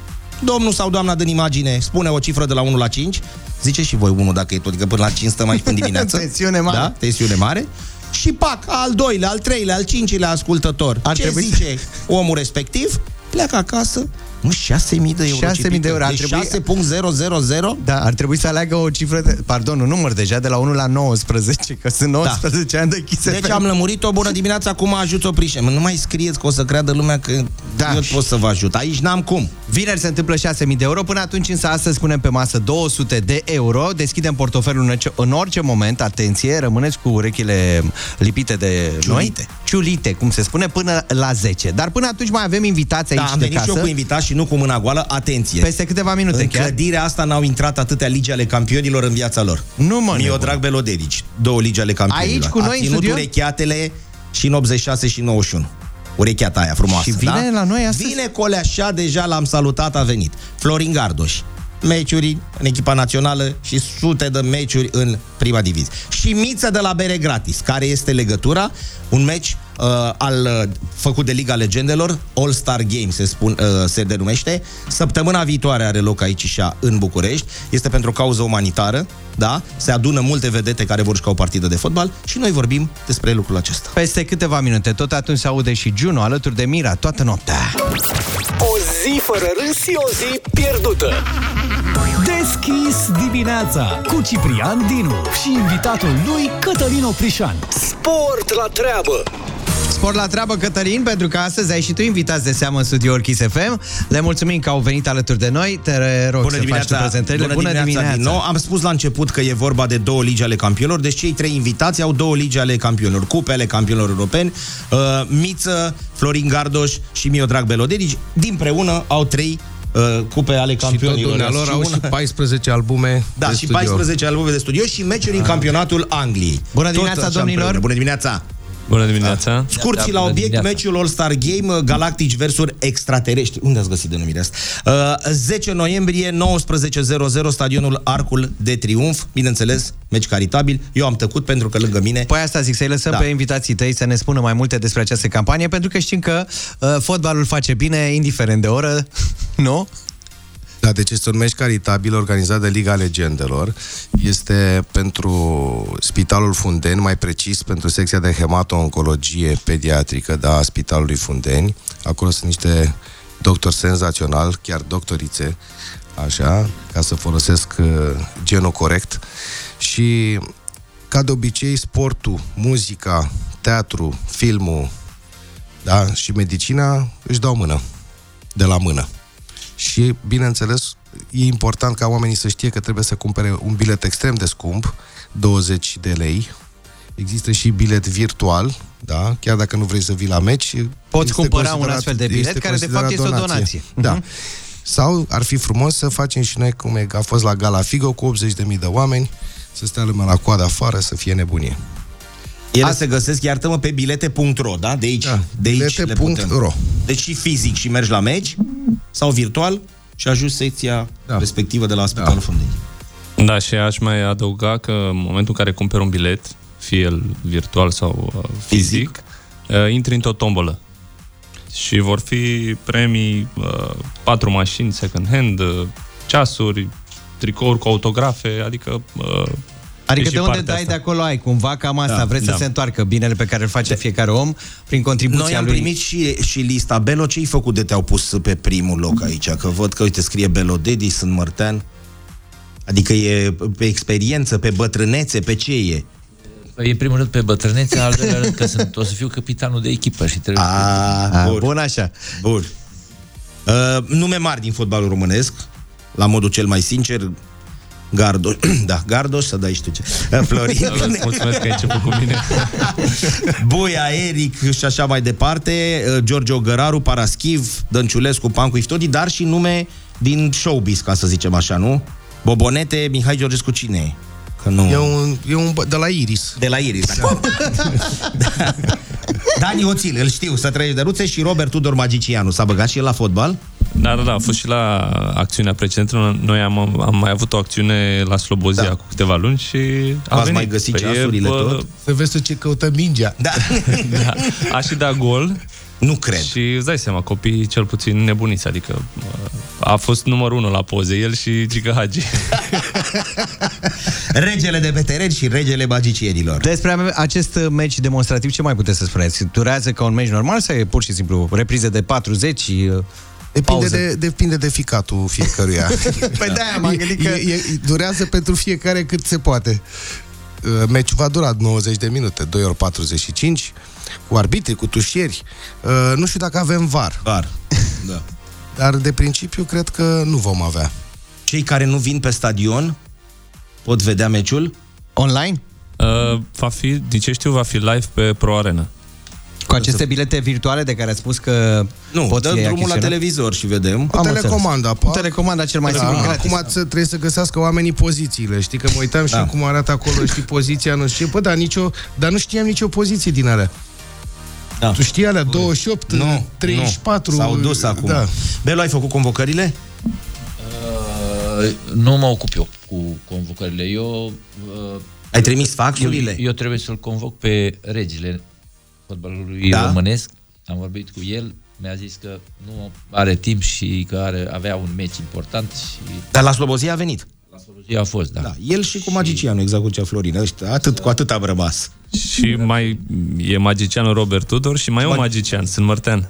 domnul sau doamna din imagine spune o cifră de la 1 la 5, zice și voi unul dacă e tot, că până la 5 stăm aici până dimineață. Tensiune mare. Da, tensiune mare. Și pac, al doilea, al treilea, al cincilea ascultător. Ar Ce trebui- zice omul respectiv? Pleacă acasă Mă, 6.000 de euro. 6.000 de euro. Ar Deci trebui- 6.000? Da, ar trebui să aleagă o cifră, de, pardon, un număr deja de la 1 la 19, că sunt 19 ani de Kiss Deci FM. am lămurit-o bună dimineața, acum ajut o prișem. Nu mai scrieți că o să creadă lumea că Da. eu pot să vă ajut. Aici n-am cum. Vineri se întâmplă 6.000 de euro, până atunci însă astăzi punem pe masă 200 de euro, deschidem portofelul în orice- în orice moment, atenție, rămâneți cu urechile lipite de Ciulite. noi. Ciulite, cum se spune, până la 10. Dar până atunci mai avem invitații Da, aici am de venit și casă. eu cu invitați și nu cu mâna goală. Atenție! Peste câteva minute în chiar. clădirea asta n-au intrat atâtea ligi ale campionilor în viața lor. Nu, mă, Mio nebun. drag Belodedici, două ligi ale campionilor. Aici cu noi A în ținut studio? urecheatele și în 86 și 91. Urecheata aia frumoasă, Și vine da? la noi astăzi? Vine Coleașa, deja l-am salutat, a venit. Florin Gardoș. Meciuri în echipa națională și sute de meciuri în prima divizie. Și Miță de la Bere Gratis, care este legătura, un meci uh, al, uh, făcut de Liga Legendelor, All-Star Game se, spun, uh, se denumește. Săptămâna viitoare are loc aici și ea în București. Este pentru o cauză umanitară, da? Se adună multe vedete care vor juca o partidă de fotbal și noi vorbim despre lucrul acesta. Peste câteva minute, tot atunci se aude și Juno alături de Mira toată noaptea. O zi fără râs și o zi pierdută. Deschis dimineața cu Ciprian Dinu și invitatul lui Cătălin Oprișan. Sport la treabă! Sport la treabă, Cătălin, pentru că astăzi ai și tu invitați de seamă în studio Kiss FM. Le mulțumim că au venit alături de noi. Te rog să faci tu prezentările. bună, dimineața, din nou. Am spus la început că e vorba de două ligi ale campionilor, deci cei trei invitați au două ligi ale campionilor, cupe ale campionilor europeni. Uh, Miță, Florin Gardoș și Mio Drag Belodedici, din preună au trei uh, cupe ale Și tot campionilor. dumnealor au una- și 14 albume Da, de și studio. 14 albume de studio și meciuri în campionatul Angliei. Bună Tot dimineața, așa domnilor! împreună. Bună dimineața! Bună dimineața! Scurt Da, și la bună obiect, dimineața. meciul All-Star Game, uh, Galactici versus extraterestri. Unde ați găsit denumirea asta? Uh, 10 noiembrie, 19.00, stadionul Arcul de Triunf. Bineînțeles, meci caritabil. Eu am tăcut pentru că lângă mine... Păi asta zic, să-i lăsăm Da. da. pe invitații tăi să ne spună mai multe despre această campanie, pentru că știm că uh, fotbalul face bine, indiferent de oră, nu? Da, deci este un meci caritabil organizat de Liga Legendelor. Este pentru Spitalul Fundeni, mai precis pentru secția de hemato-oncologie pediatrică da, a Spitalului Fundeni. Acolo sunt niște doctori senzațional, chiar doctorițe, așa, ca să folosesc uh, genul corect. Și, ca de obicei, sportul, muzica, teatru, filmul da, și medicina își dau mână, de la mână. Și, bineînțeles, e important ca oamenii să știe că trebuie să cumpere un bilet extrem de scump, 20 de lei. Există și bilet virtual, da? Chiar dacă nu vrei să vii la meci. Poți este cumpăra un considerat- astfel de bilet, este care de fapt considerat este o donație. Da. Mhm. Sau ar fi frumos să facem și noi cum e, a fost la Gala Figo cu 80.000 de oameni, să stea lumea la coadă afară, să fie nebunie. Ele se găsesc, iartă-mă, pe bilete.ro, da? De aici, Da, de aici le putem. bilete.ro. Deci și fizic și mergi la meci sau virtual și ajungi secția Da. respectivă de la Spitalul Da. Fundeni. Da, și aș mai adăuga că în momentul în care cumperi un bilet, fie el virtual sau uh, fizic, Fizic. uh, intri într-o tombolă. Și vor fi premii, uh, patru mașini second hand, uh, ceasuri, tricouri cu autografe, adică... Uh, Adică e și de unde partea dai, asta. de acolo ai, cumva cam asta, Da, vreți da. să se întoarcă binele pe care îl face fiecare om prin contribuția Noi am lui. primit și, și lista. Belo, ce-ai făcut de te-au pus pe primul loc aici? Că văd că, uite, scrie Belo Dedi, sunt Mărtean. Adică e pe experiență, pe bătrânețe, pe ce e? E primul rând pe bătrânețe, al doilea rând că sunt, o să fiu capitanul de echipă și trebuie... A, A, bun. bun așa. Bun. Uh, nume mari din fotbalul românesc, la modul cel mai sincer, Gardoș, da, Gardoș, să dai și tu ce. Uh, Florin, Îți mulțumesc că ai început cu mine. Buia, Eric și așa mai departe, uh, Giorgio Găraru, Paraschiv, Dănciulescu, Pancu Iftodi, dar și nume din showbiz, ca să zicem așa, nu? Bobonete, Mihai Georgescu, cine e? Că nu... E un, e un bă- de la Iris. De la Iris. Da. da. Dani Oțil, îl știu, să trăiești de ruțe și Robert Tudor Magicianu. S-a băgat și el la fotbal? Da, da, da, a fost și la acțiunea precedentă. Noi am, am mai avut o acțiune la Slobozia Da. cu câteva luni și a V-ați venit. mai găsit Păi e, ceasurile bă, tot? Să vezi ce căută mingea. Da. Da, a și dat gol nu cred. și îți dai seama, copiii cel puțin nebuniți, adică uh, a fost numărul unu la poze, el și Giga Hagi. Regele de pe teren și regele magicierilor. Despre acest meci demonstrativ, ce mai puteți să spuneți? Durează ca un meci normal sau e pur și simplu reprize de 40? Și, uh, Depinde Pauză. de, depinde de ficatul fiecăruia. Păi de-aia m-am gândit că- E, e, durează pentru fiecare cât se poate. Uh, Meciul va dura 90 de minute, 2 ori 45, cu arbitri, cu tușieri. Uh, Nu știu dacă avem VAR. VAR, da. Dar de principiu cred că nu vom avea. Cei care nu vin pe stadion pot vedea meciul? Online? Uh, va fi, din ce știu, va fi live pe Pro Arena. Cu aceste bilete virtuale de care ați spus că Nu, pot dăm fi drumul la achiziționate? televizor și vedem. Cu Am telecomanda. înțeles. Cu telecomanda cel mai da, sigur gratis. Acum să, trebuie să găsească oamenii pozițiile. Știi că mă uitam și Da. cum arată acolo, știi, poziția, nu știu ce. Bă, dar, nicio, dar nu știam nicio poziție din alea. Da. Tu știi alea 28, Nu, 34... nu. S-au dus acum. Da. Belu, ai făcut convocările? Uh, nu mă ocup eu cu convocările. Eu... Uh, Ai trimis faxurile? Eu, eu trebuie să-l convoc pe regele fotbalului Da. da. românesc. Am vorbit cu el, mi-a zis că nu are timp și că are, avea un meci important și Dar la Slobozia a venit. el a fost, da. Da, el și cu magicianul, exact cu cea Florin. Ăștia, atât, cu atât am rămas. Și mai e magicianul Robert Tudor și mai e un magician, sunt Mărtean.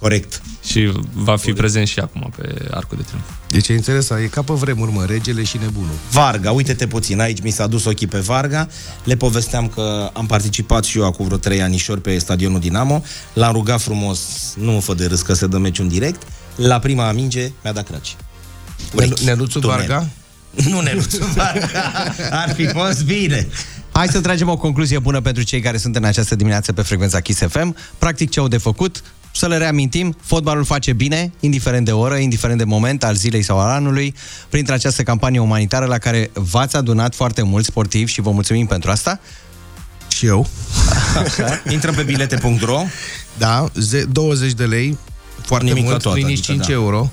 Corect. Și va fi prezent și acum pe Arcul de Triunf. Deci e interesant, e ca pe vremuri, mă, regele și nebunul. Varga, uite-te puțin, aici mi s-a dus ochii pe Varga. Le povesteam că am participat și eu acum vreo trei anișori pe stadionul Dinamo. L-am rugat frumos, nu mă fă de râs că se dă meciul în direct. La prima minge mi-a dat craci. Urechi, Neluțu tunel. Varga? Nu Neluțu Varga, ar fi fost bine. Hai să tragem o concluzie bună pentru cei care sunt în această dimineață pe frecvența Kiss FM. Practic ce au de făcut, să le reamintim, fotbalul face bine, indiferent de oră, indiferent de moment, al zilei sau al anului, printre această campanie umanitară la care v-ați adunat foarte mulți sportivi și vă mulțumim pentru asta. Și eu. Intrăm pe bilete.ro Da, ze- 20 de lei, foarte Nimic mult, tot, liniști adică 5 da. euro.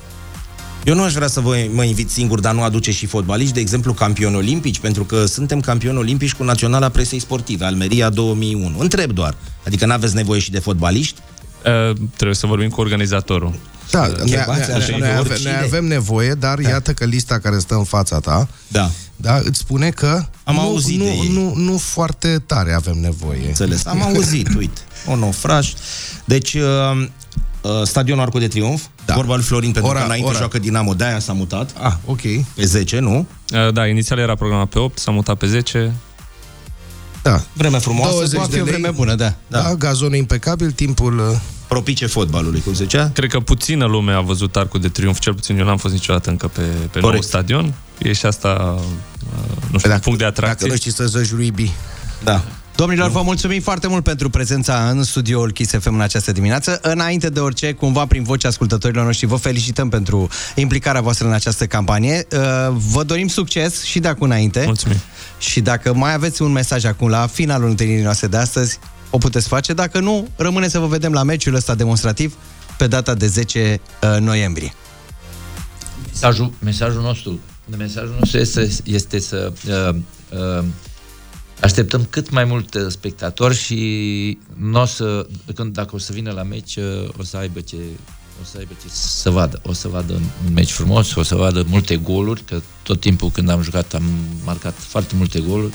Eu nu aș vrea să vă, mă invit singur, dar nu aduce și fotbaliști, de exemplu campioni olimpici, pentru că suntem campioni olimpici cu Naționala Presei Sportive, Almeria 2001. Întreb doar, adică n-aveți nevoie și de fotbaliști? Uh, trebuie să vorbim cu organizatorul. Da, Să- noi, Chebați noi, așa, noi, avem, oricine. noi avem nevoie, dar da. iată că lista care stă în fața ta, Da. da, îți spune că Am nu, auzit nu, de ei. nu, nu foarte tare avem nevoie. Înțeles. Am auzit, uite. O naufraj. Deci, uh, uh, stadionul Arcul de Triunf, da. vorba lui Florin, pentru Ora- că înainte ora. joacă Dinamo, de-aia s-a mutat. Ah, ok. Pe 10, nu? Uh, Da, inițial era programat pe 8, s-a mutat pe 10. Da. Vreme frumoasă. 20 Va de fi o lei. vreme bună, da. Da, da gazonul impecabil, timpul... uh, Propice fotbalului, cum se zicea? Cred că puțină lume a văzut Arcul de Triunf, cel puțin eu n-am fost niciodată încă pe, pe nou Corect. stadion. E și asta, uh, nu știu, un punct de atracție. Dacă nu știți să zăși ruibii. Da. Domnilor, vă mulțumim foarte mult pentru prezența în studioul Kiss FM în această dimineață. Înainte de orice, cumva prin vocea ascultătorilor noștri, vă felicităm pentru implicarea voastră în această campanie. Uh, Vă dorim succes și de acum înainte. Mulțumim. Și dacă mai aveți un mesaj acum la finalul întâlnirii noastre de astăzi, o puteți face. Dacă nu, rămâne să vă vedem la meciul ăsta demonstrativ pe data de 10 uh, noiembrie. Mesajul, mesajul nostru, mesajul nostru este, este să uh, uh, așteptăm cât mai mult uh, spectatori și nu o să, când, dacă o să vină la meci, uh, o să aibă ce o să aibă ce să vadă. O să vadă un, un meci frumos, o să vadă multe goluri, că tot timpul când am jucat am marcat foarte multe goluri.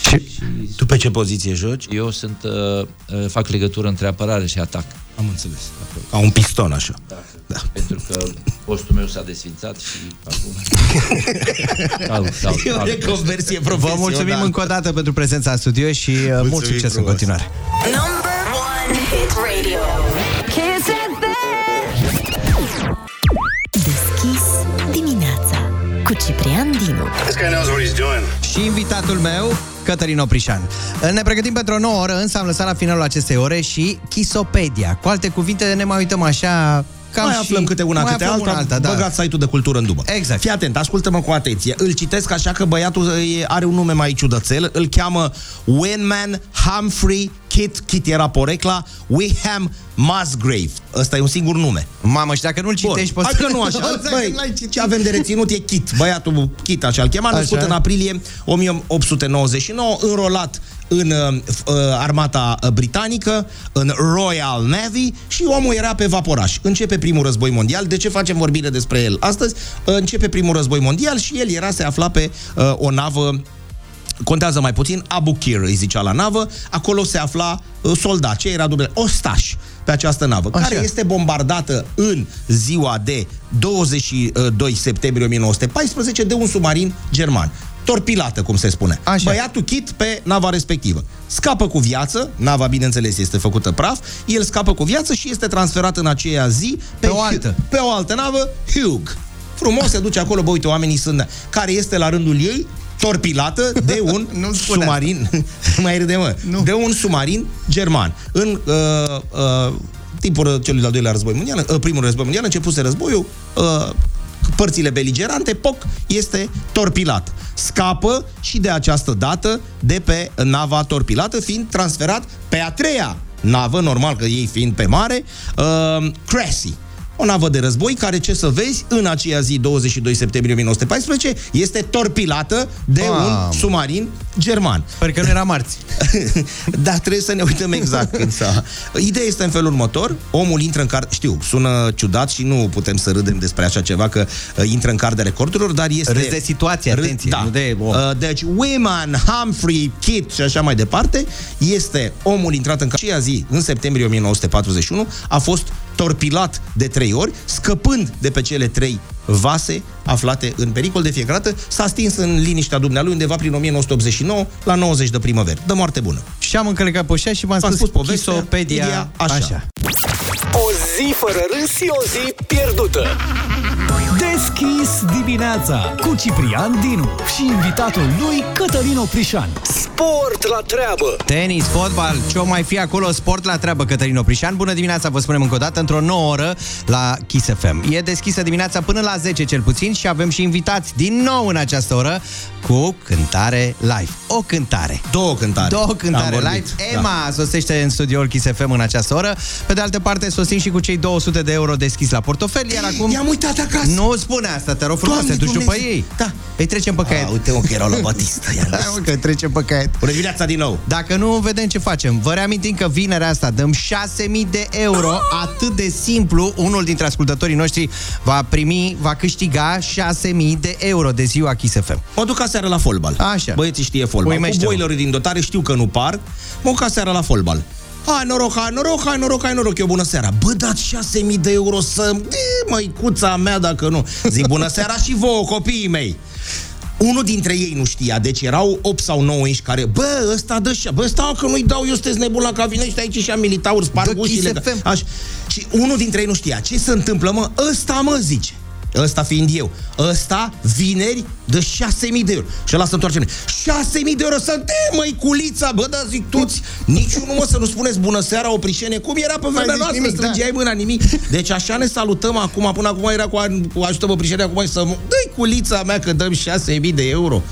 Și, și tu pe ce poziție joci? Eu sunt, uh, uh, fac legătură între apărare și atac. Am înțeles. Ca un piston, așa. Da. da. Pentru că postul meu s-a desfințat și acum... Caut, caut, E o caut. reconversie Vă profesională. mulțumim încă o dată pentru prezența în studio și uh, mult Mulțumim succes în frumos. continuare. Number one hit radio. Kiss Deschis dimineața cu Ciprian Dinu. Și invitatul meu, Cătălin Oprișan. Ne pregătim pentru o nouă oră, însă am lăsat la finalul acestei ore și Chisopedia. Cu alte cuvinte, ne mai uităm așa... Cam mai și- aflăm câte una, mai câte aflăm alta, una alta da. băgați site-ul de cultură în dubă. Exact. Fii atent, ascultă-mă cu atenție. Îl citesc așa că băiatul e- are un nume mai ciudățel. Îl cheamă Winman Humphrey Kit, Kit era porecla, Wiham Musgrave. Ăsta e un singur nume. Mamă, și dacă nu-l citești, Bun. poți Hai că nu așa. Băi, ce avem de reținut e Kit. Băiatul Kit, așa îl chema, născut Așa. în aprilie 1899, înrolat în uh, uh, armata uh, britanică, în Royal Navy și omul era pe vaporaș. Începe primul război mondial. De ce facem vorbire despre el astăzi? Uh, începe primul război mondial și el era, se afla pe uh, o navă contează mai puțin, Abu Kir îi zicea la navă, acolo se afla uh, soldat, ce era duble, ostaș pe această navă, Așa. care este bombardată în ziua de 22 septembrie 1914 de un submarin german. Torpilată, cum se spune. Așa. Băiatul chit pe nava respectivă. Scapă cu viață, nava, bineînțeles, este făcută praf, el scapă cu viață și este transferat în aceea zi pe, Pe o altă. pe o altă navă, Hugh. Frumos se duce acolo, bă, uite, oamenii sunt... Care este la rândul ei torpilată de un Nu spune submarin... mai râde, mă. Nu. De un submarin german. În uh, uh, timpul celui de-al doilea război mondial, uh, primul război mondial, începuse războiul, uh, părțile beligerante, POC este torpilat. Scapă și de această dată de pe nava torpilată, fiind transferat pe a treia navă, normal că ei fiind pe mare, uh, Cressy. O navă de război care, ce să vezi, în aceea zi, 22 septembrie 1914, este torpilată de Mamă. un submarin german. Sper că nu era marți. da, trebuie să ne uităm exact când s-a... Ideea este în felul următor, omul intră în card... Știu, sună ciudat și nu putem să râdem despre așa ceva, că uh, intră în card de recordurilor, dar este... Râzi de situație, Râ- atenție, da. nu de om. Uh, deci, Women, Humphrey, Kit și așa mai departe, este omul intrat în aceea zi, în septembrie 1941, a fost torpilat de trei ori, scăpând de pe cele trei vase aflate în pericol de fiecare dată, s-a stins în liniștea dumnealui undeva prin 1989 la 90 de primăveră. De moarte bună. Și am încălecat pe și v-am V-am spus, spus povestea, Chisopedia, Pedia, așa. așa. O zi fără râs și o zi pierdută. Deschis dimineața cu Ciprian Dinu și invitatul lui Cătălin Oprișan. Sport la treabă! Tenis, fotbal, ce o mai fi acolo, sport la treabă, Cătălin Oprișan. Bună dimineața, vă spunem încă o dată, într-o nouă oră la Kiss FM. E deschisă dimineața până la 10 cel puțin și avem și invitați din nou în această oră cu cântare live. O cântare. Două cântare. Două Am cântare vorbit, live. da. Emma sosește în studioul Kiss FM în această oră. Pe de altă parte, sosim și cu cei 200 de euro deschis la portofel, iar acum... I-am uitat acasă. Nu spune asta, te rog frumos, Doamne te duci după Dumnezeu. ei. Da. Îi trecem pe caiet. A, uite mă că erau la Batista. i-am Hai, zis. mă, că trecem pe caiet. Bună dimineața din nou. Dacă nu, vedem ce facem. Vă reamintim că vinerea asta dăm 6.000 de euro, atât de simplu. Unul dintre ascultătorii noștri va primi, va câștiga 6.000 de euro de ziua Kiss FM. Mă duc aseară la fotbal. Așa. Băieții știe fotbal. Uimește-mă. Cu boilerul din dotare știu că nu par. Mă duc aseară la fotbal. Hai noroc, hai noroc, hai noroc, hai noroc, e o bună seara. Bă, dați 6.000 de euro să... E, măicuța mea, dacă nu. Zic bună seara și vouă, copiii mei. Unul dintre ei nu știa, deci erau 8 sau 9 inși care, bă, ăsta dă și bă, stau că nu-i dau, eu sunteți nebun la cabinești aici și am militauri, Dă sparg ușile. Kiss că- FM. Așa. Și unul dintre ei nu știa, ce se întâmplă, mă? Ăsta, mă, zice. Ăsta fiind eu. Ăsta, vineri, de 6.000 de euro. Și ăla se întoarce. 6.000 de euro să te măi, culița, bă, da, zic toți. Niciunul, mă, să nu spuneți bună seara, oprișene. Cum era pe vremea zici noastră, nimic, strângeai mâna, nimic. Deci așa ne salutăm acum, până acum era cu, cu ajută oprișene, acum e să... Dă-i culița mea că dăm 6.000 de euro.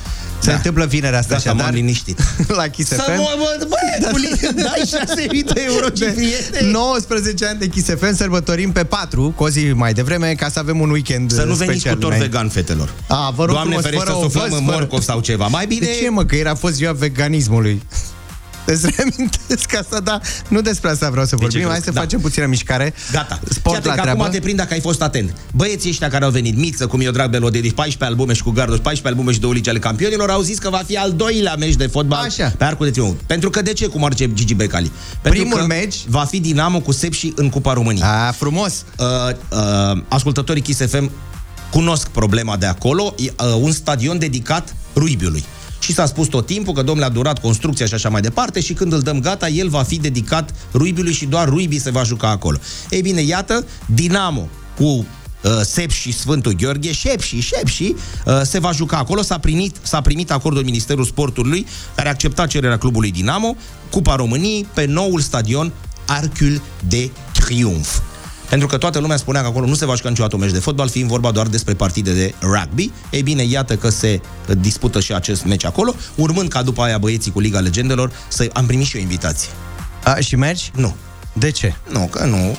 Se întâmplă vinerea asta, Gata, așadar, m-am liniștit. la Kiss Să FM. mă, bă, bă, culița, dai 6.000 de euro, ce prieteni. 19 ani de Kiss FM, sărbătorim pe 4, cu o zi mai devreme, ca să avem un weekend Să nu veniți special cu tort înainte. vegan, fetelor. A, vă rog Doamne frumos, ferește fără să suflăm ovăz, în fără- morcov sau ceva. Mai bine... De ce, mă? Că era fost ziua veganismului. Îți reamintesc asta, dar nu despre asta vreau să vorbim. crezi? Hai să Da. facem puțină mișcare. Gata. Sport Iată la că treabă. acum te prind dacă ai fost atent. Băieții ăștia care au venit, Miță, cum eu drag melodie, deci 14 albume și cu Gardos, 14 albume și două ligi ale campionilor, au zis că va fi al doilea meci de fotbal Așa. pe Arcul de Triunf. Pentru că de ce, cum arce Gigi Becali? Pentru Primul că meci? va fi Dinamo cu Sepsi în Cupa României. A, frumos. Uh, uh, ascultătorii Kiss FM cunosc problema de acolo, e, uh, un stadion dedicat ruibiului. Și s-a spus tot timpul că, domnule, a durat construcția și așa mai departe și când îl dăm gata, el va fi dedicat ruibiului și doar ruibii se va juca acolo. Ei bine, iată, Dinamo cu uh, Sep și Sfântul Gheorghe, Șepși, Șepși, uh, se va juca acolo. S-a primit, s-a primit acordul Ministerul Sportului, care a acceptat cererea clubului Dinamo, Cupa României, pe noul stadion Arcul de Triunf. Pentru că toată lumea spunea că acolo nu se va juca niciodată un meci de fotbal, fiind vorba doar despre partide de rugby. Ei bine, iată că se uh, dispută și acest meci acolo, urmând ca după aia băieții cu Liga Legendelor să am primit și o invitație. A, și mergi? Nu. De ce? Nu, că nu.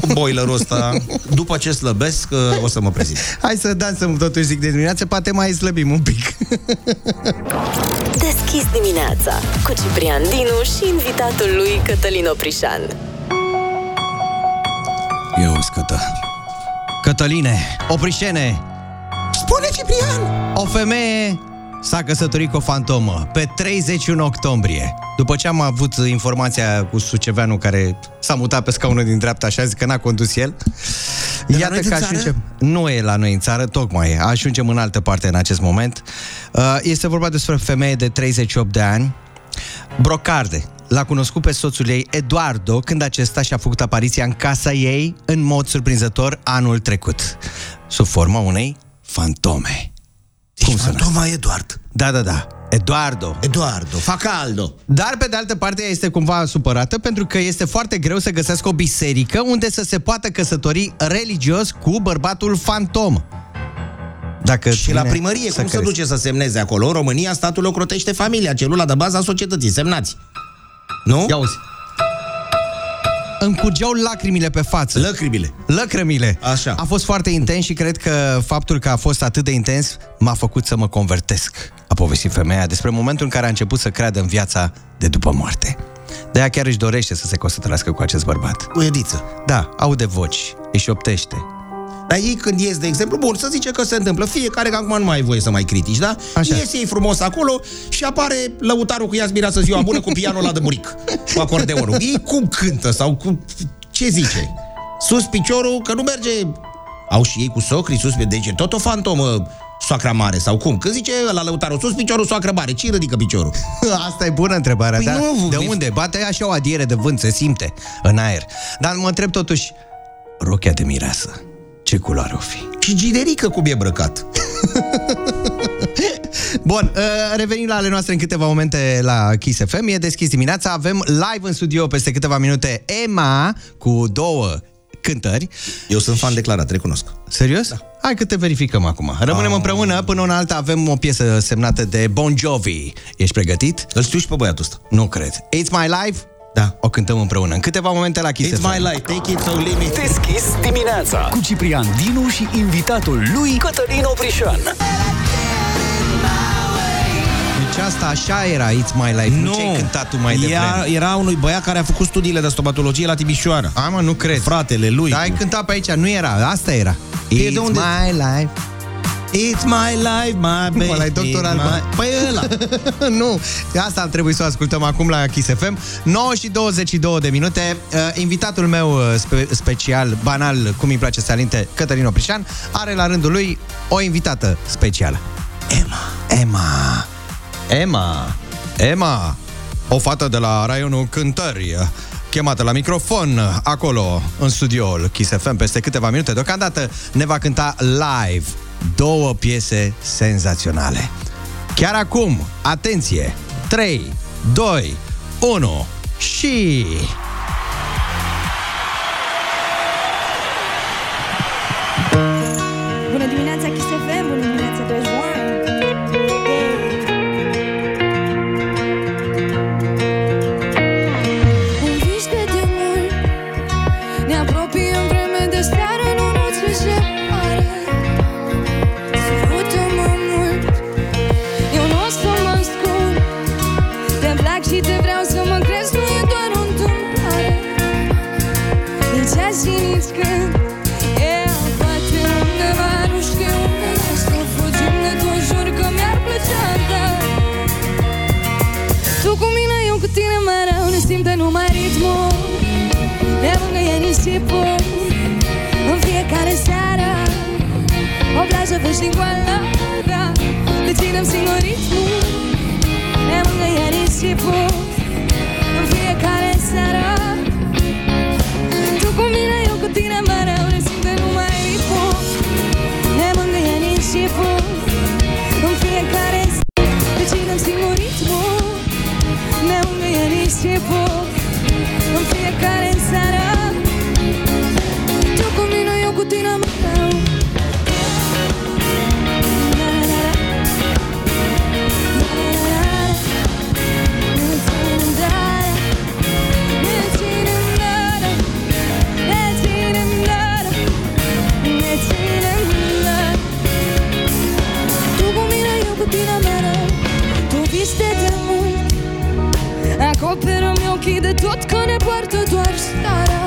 Cu boilerul ăsta, după ce slăbesc, uh, o să mă prezint. Hai să dansăm totuși zic de dimineață, poate mai slăbim un pic. Deschis dimineața cu Ciprian Dinu și invitatul lui Cătălin Oprișan. Eu scătă. Cătăline, Oprișene, Spune, Ciprian! o femeie s-a căsătorit cu o fantomă pe 31 octombrie. După ce am avut informația cu Suceveanu care s-a mutat pe scaunul din dreapta și a zis că n-a condus el, la iată noi că din țară? ajungem... Nu e la noi în țară, tocmai. Ajungem în altă parte în acest moment. Uh, Este vorba despre o femeie de 38 de ani, Brocarde. L-a cunoscut pe soțul ei, Eduardo, când acesta și-a făcut apariția în casa ei în mod surprinzător anul trecut, sub forma unei fantome. Deci Cum fantoma Eduard. Da, da, da. Eduardo. Eduardo, fa caldo. Dar, pe de altă parte, ea este cumva supărată pentru că este foarte greu să găsească o biserică unde să se poată căsători religios cu bărbatul fantom. Dacă Și la vine primărie, să cum se crezi. duce să semneze acolo? În România, statul ocrotește familia, celula de bază a societății, semnați. Nu? Ia uzi. Îmi curgeau lacrimile pe față. Lăcrimile. Lăcrămile. Așa. A fost foarte intens și cred că faptul că a fost atât de intens m-a făcut să mă convertesc, a povestit femeia despre momentul în care a început să creadă în viața de după moarte. De aia chiar își dorește să se căsătorească cu acest bărbat. Cu Ediță. Da, aude voci, își șoptește. Dar ei când ies, de exemplu, bun, să zice că se întâmplă, fiecare că acum nu mai ai voie să mai critici, da? Așa. Ies ei frumos acolo și apare lăutarul cu Iasmina să ziua bună cu pianul ăla de buric, cu acordeonul. Ei cum cântă sau cu... ce zice? Sus piciorul, că nu merge... Au și ei cu socrii sus pe dege, tot o fantomă soacra mare sau cum? Când zice la lăutarul sus piciorul, soacră mare, ce ridică piciorul? Asta e bună întrebarea, Păi da? nu, de vi- unde? Bate așa o adiere de vânt, se simte în aer. Dar mă întreb totuși, rochia de mireasă, ce culoare o fi? Și Giderică cum e îmbrăcat. Bun, uh, revenim la ale noastre în câteva momente la Kiss FM. E deschis dimineața, avem live în studio peste câteva minute Emma cu două cântări. Eu sunt fan declarat, recunosc. Serios? Da. Hai că te verificăm acum. Rămânem Ah. împreună, până în alta avem o piesă semnată de Bon Jovi. Ești pregătit? Îl știu și pe băiatul ăsta. Nu cred. It's My Life? Da. O cântăm împreună. În câteva momente la Kiss It's FM. my life, take it so limit. Deschis dimineața cu Ciprian Dinu și invitatul lui Cătălin Oprișan. Deci asta așa era It's My Life. Nu, ce ai cântat tu mai Ea, devreme. era unui băiat care a făcut studiile de stomatologie la Timișoara. Hai mă, nu cred. Fratele lui. Dar ai cântat pe aici, nu era, asta era. E It's de unde- my life. It's my life, my baby. Ăla e doctor my... Alban. Păi ăla. nu, asta ar trebui să o ascultăm acum la Kiss FM. 9 și 22 de minute. Uh, invitatul meu uh, spe- special, banal, cum îi place să alinte, Cătălin Oprișan, are la rândul lui o invitată specială. Emma. Emma. Emma. Emma. O fată de la raionul cântări chemată la microfon acolo în studioul Kiss FM peste câteva minute. Deocamdată ne va cânta live două piese senzaționale. Chiar acum, atenție! 3, 2, 1 și... Acoperă-mi ochii de tot Că ne poartă doar starea.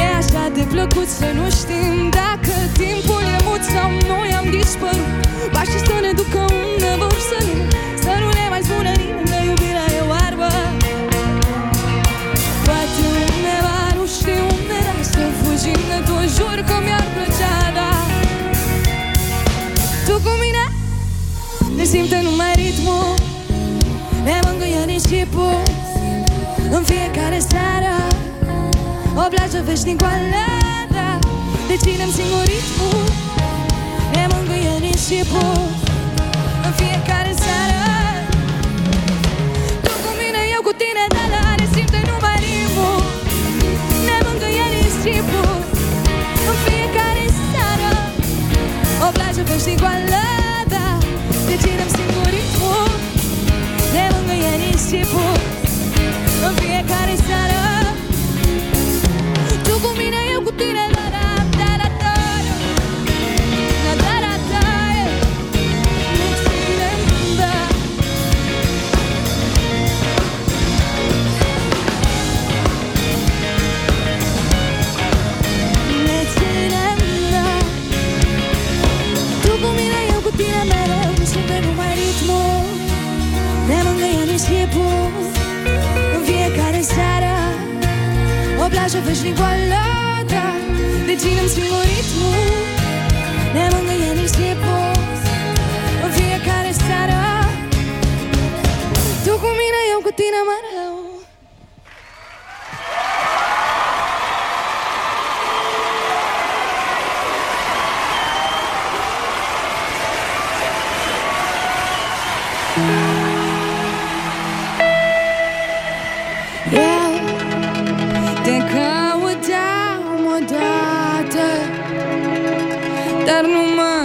E așa de plăcut să nu știm Dacă timpul e mut sau noi am dispărut. Pașii să ne ducă unde vor să nu Să nu ne mai spună nimeni că iubirea e oarbă. Poate undeva, nu știu unde Dar să fugim de tot, jur că mi-ar plăcea, da. Tu cu mine ne simte numai ritmul Ne mângâie nisipul În fiecare seară O plajă veșnicoală da. Deținem singur ritmul Ne mângâie nisipul În fiecare seară. Tu cu mine, eu cu tine, da, da Ne simte numai ritmul. Ne mângâie nisipul În fiecare seară O plajă veșnicoală da. Deținem singur ritmul Ne 结果。Așa veșnic balada De tine îmi schimbă ritmul Ne mângâie niște poți În fiecare seară. Tu cu mine, eu cu tine, mare Dar nu mă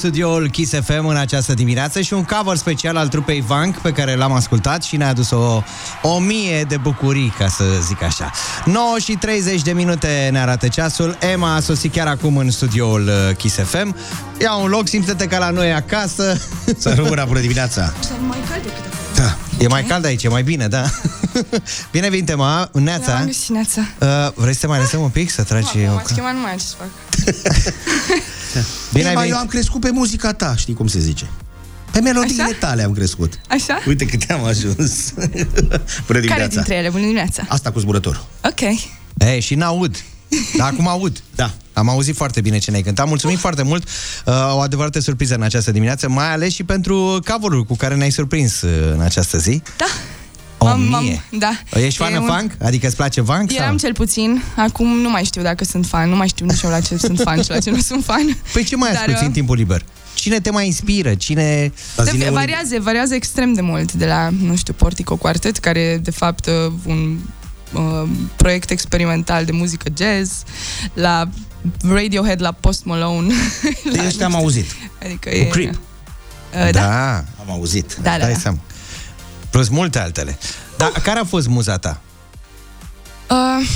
studioul Kiss FM în această dimineață și un cover special al trupei Vank pe care l-am ascultat și ne-a adus o, o mie de bucurii, ca să zic așa. 9 și 30 de minute ne arată ceasul. Emma a sosit chiar acum în studioul uh, Kiss FM. Ia un loc, simte-te ca la noi acasă. Să rămână bună dimineața! mai cald decât Da. E mai cald aici, e mai bine, da. Bine venit, Emma, în neața. Am găsit neața. Uh, vrei să te mai lăsăm un pic să tragi? o- M-ați chemat numai ce să fac. Bine ai Ema, venit. eu am crescut pe muzica ta, știi cum se zice. Pe melodiile Așa? tale am crescut. Așa? Uite cât am ajuns. Bună Care dimineața. dintre ele? Bună dimineața. Asta cu zburătorul. Ok. E, și n-aud. Da, acum aud. Da. Am auzit foarte bine ce ne-ai cântat. Mulțumim foarte mult. Uh, o adevărată surpriză în această dimineață, mai ales și pentru cover cu care ne-ai surprins uh, în această zi. Da. O M-am- mie. m-am- da. Ești E fană un- funk? Adică îți place funk? Eram sau? cel puțin, acum nu mai știu dacă sunt fan, nu mai știu nici eu la ce sunt fan și la ce nu sunt fan. Păi ce mai Dar, asculti în uh, timpul liber? Cine te mai inspiră? Cine... De, variază, variază extrem de mult de la, nu știu, Portico Quartet, care e de fapt uh, un uh, proiect experimental de muzică jazz, la Radiohead, la Post Malone. De ăștia am auzit. Adică Cu e... Creep. Uh, da. da. Am auzit. Da, da, Dai da. seama. Plus multe altele. Dar care a fost muza ta? Uh,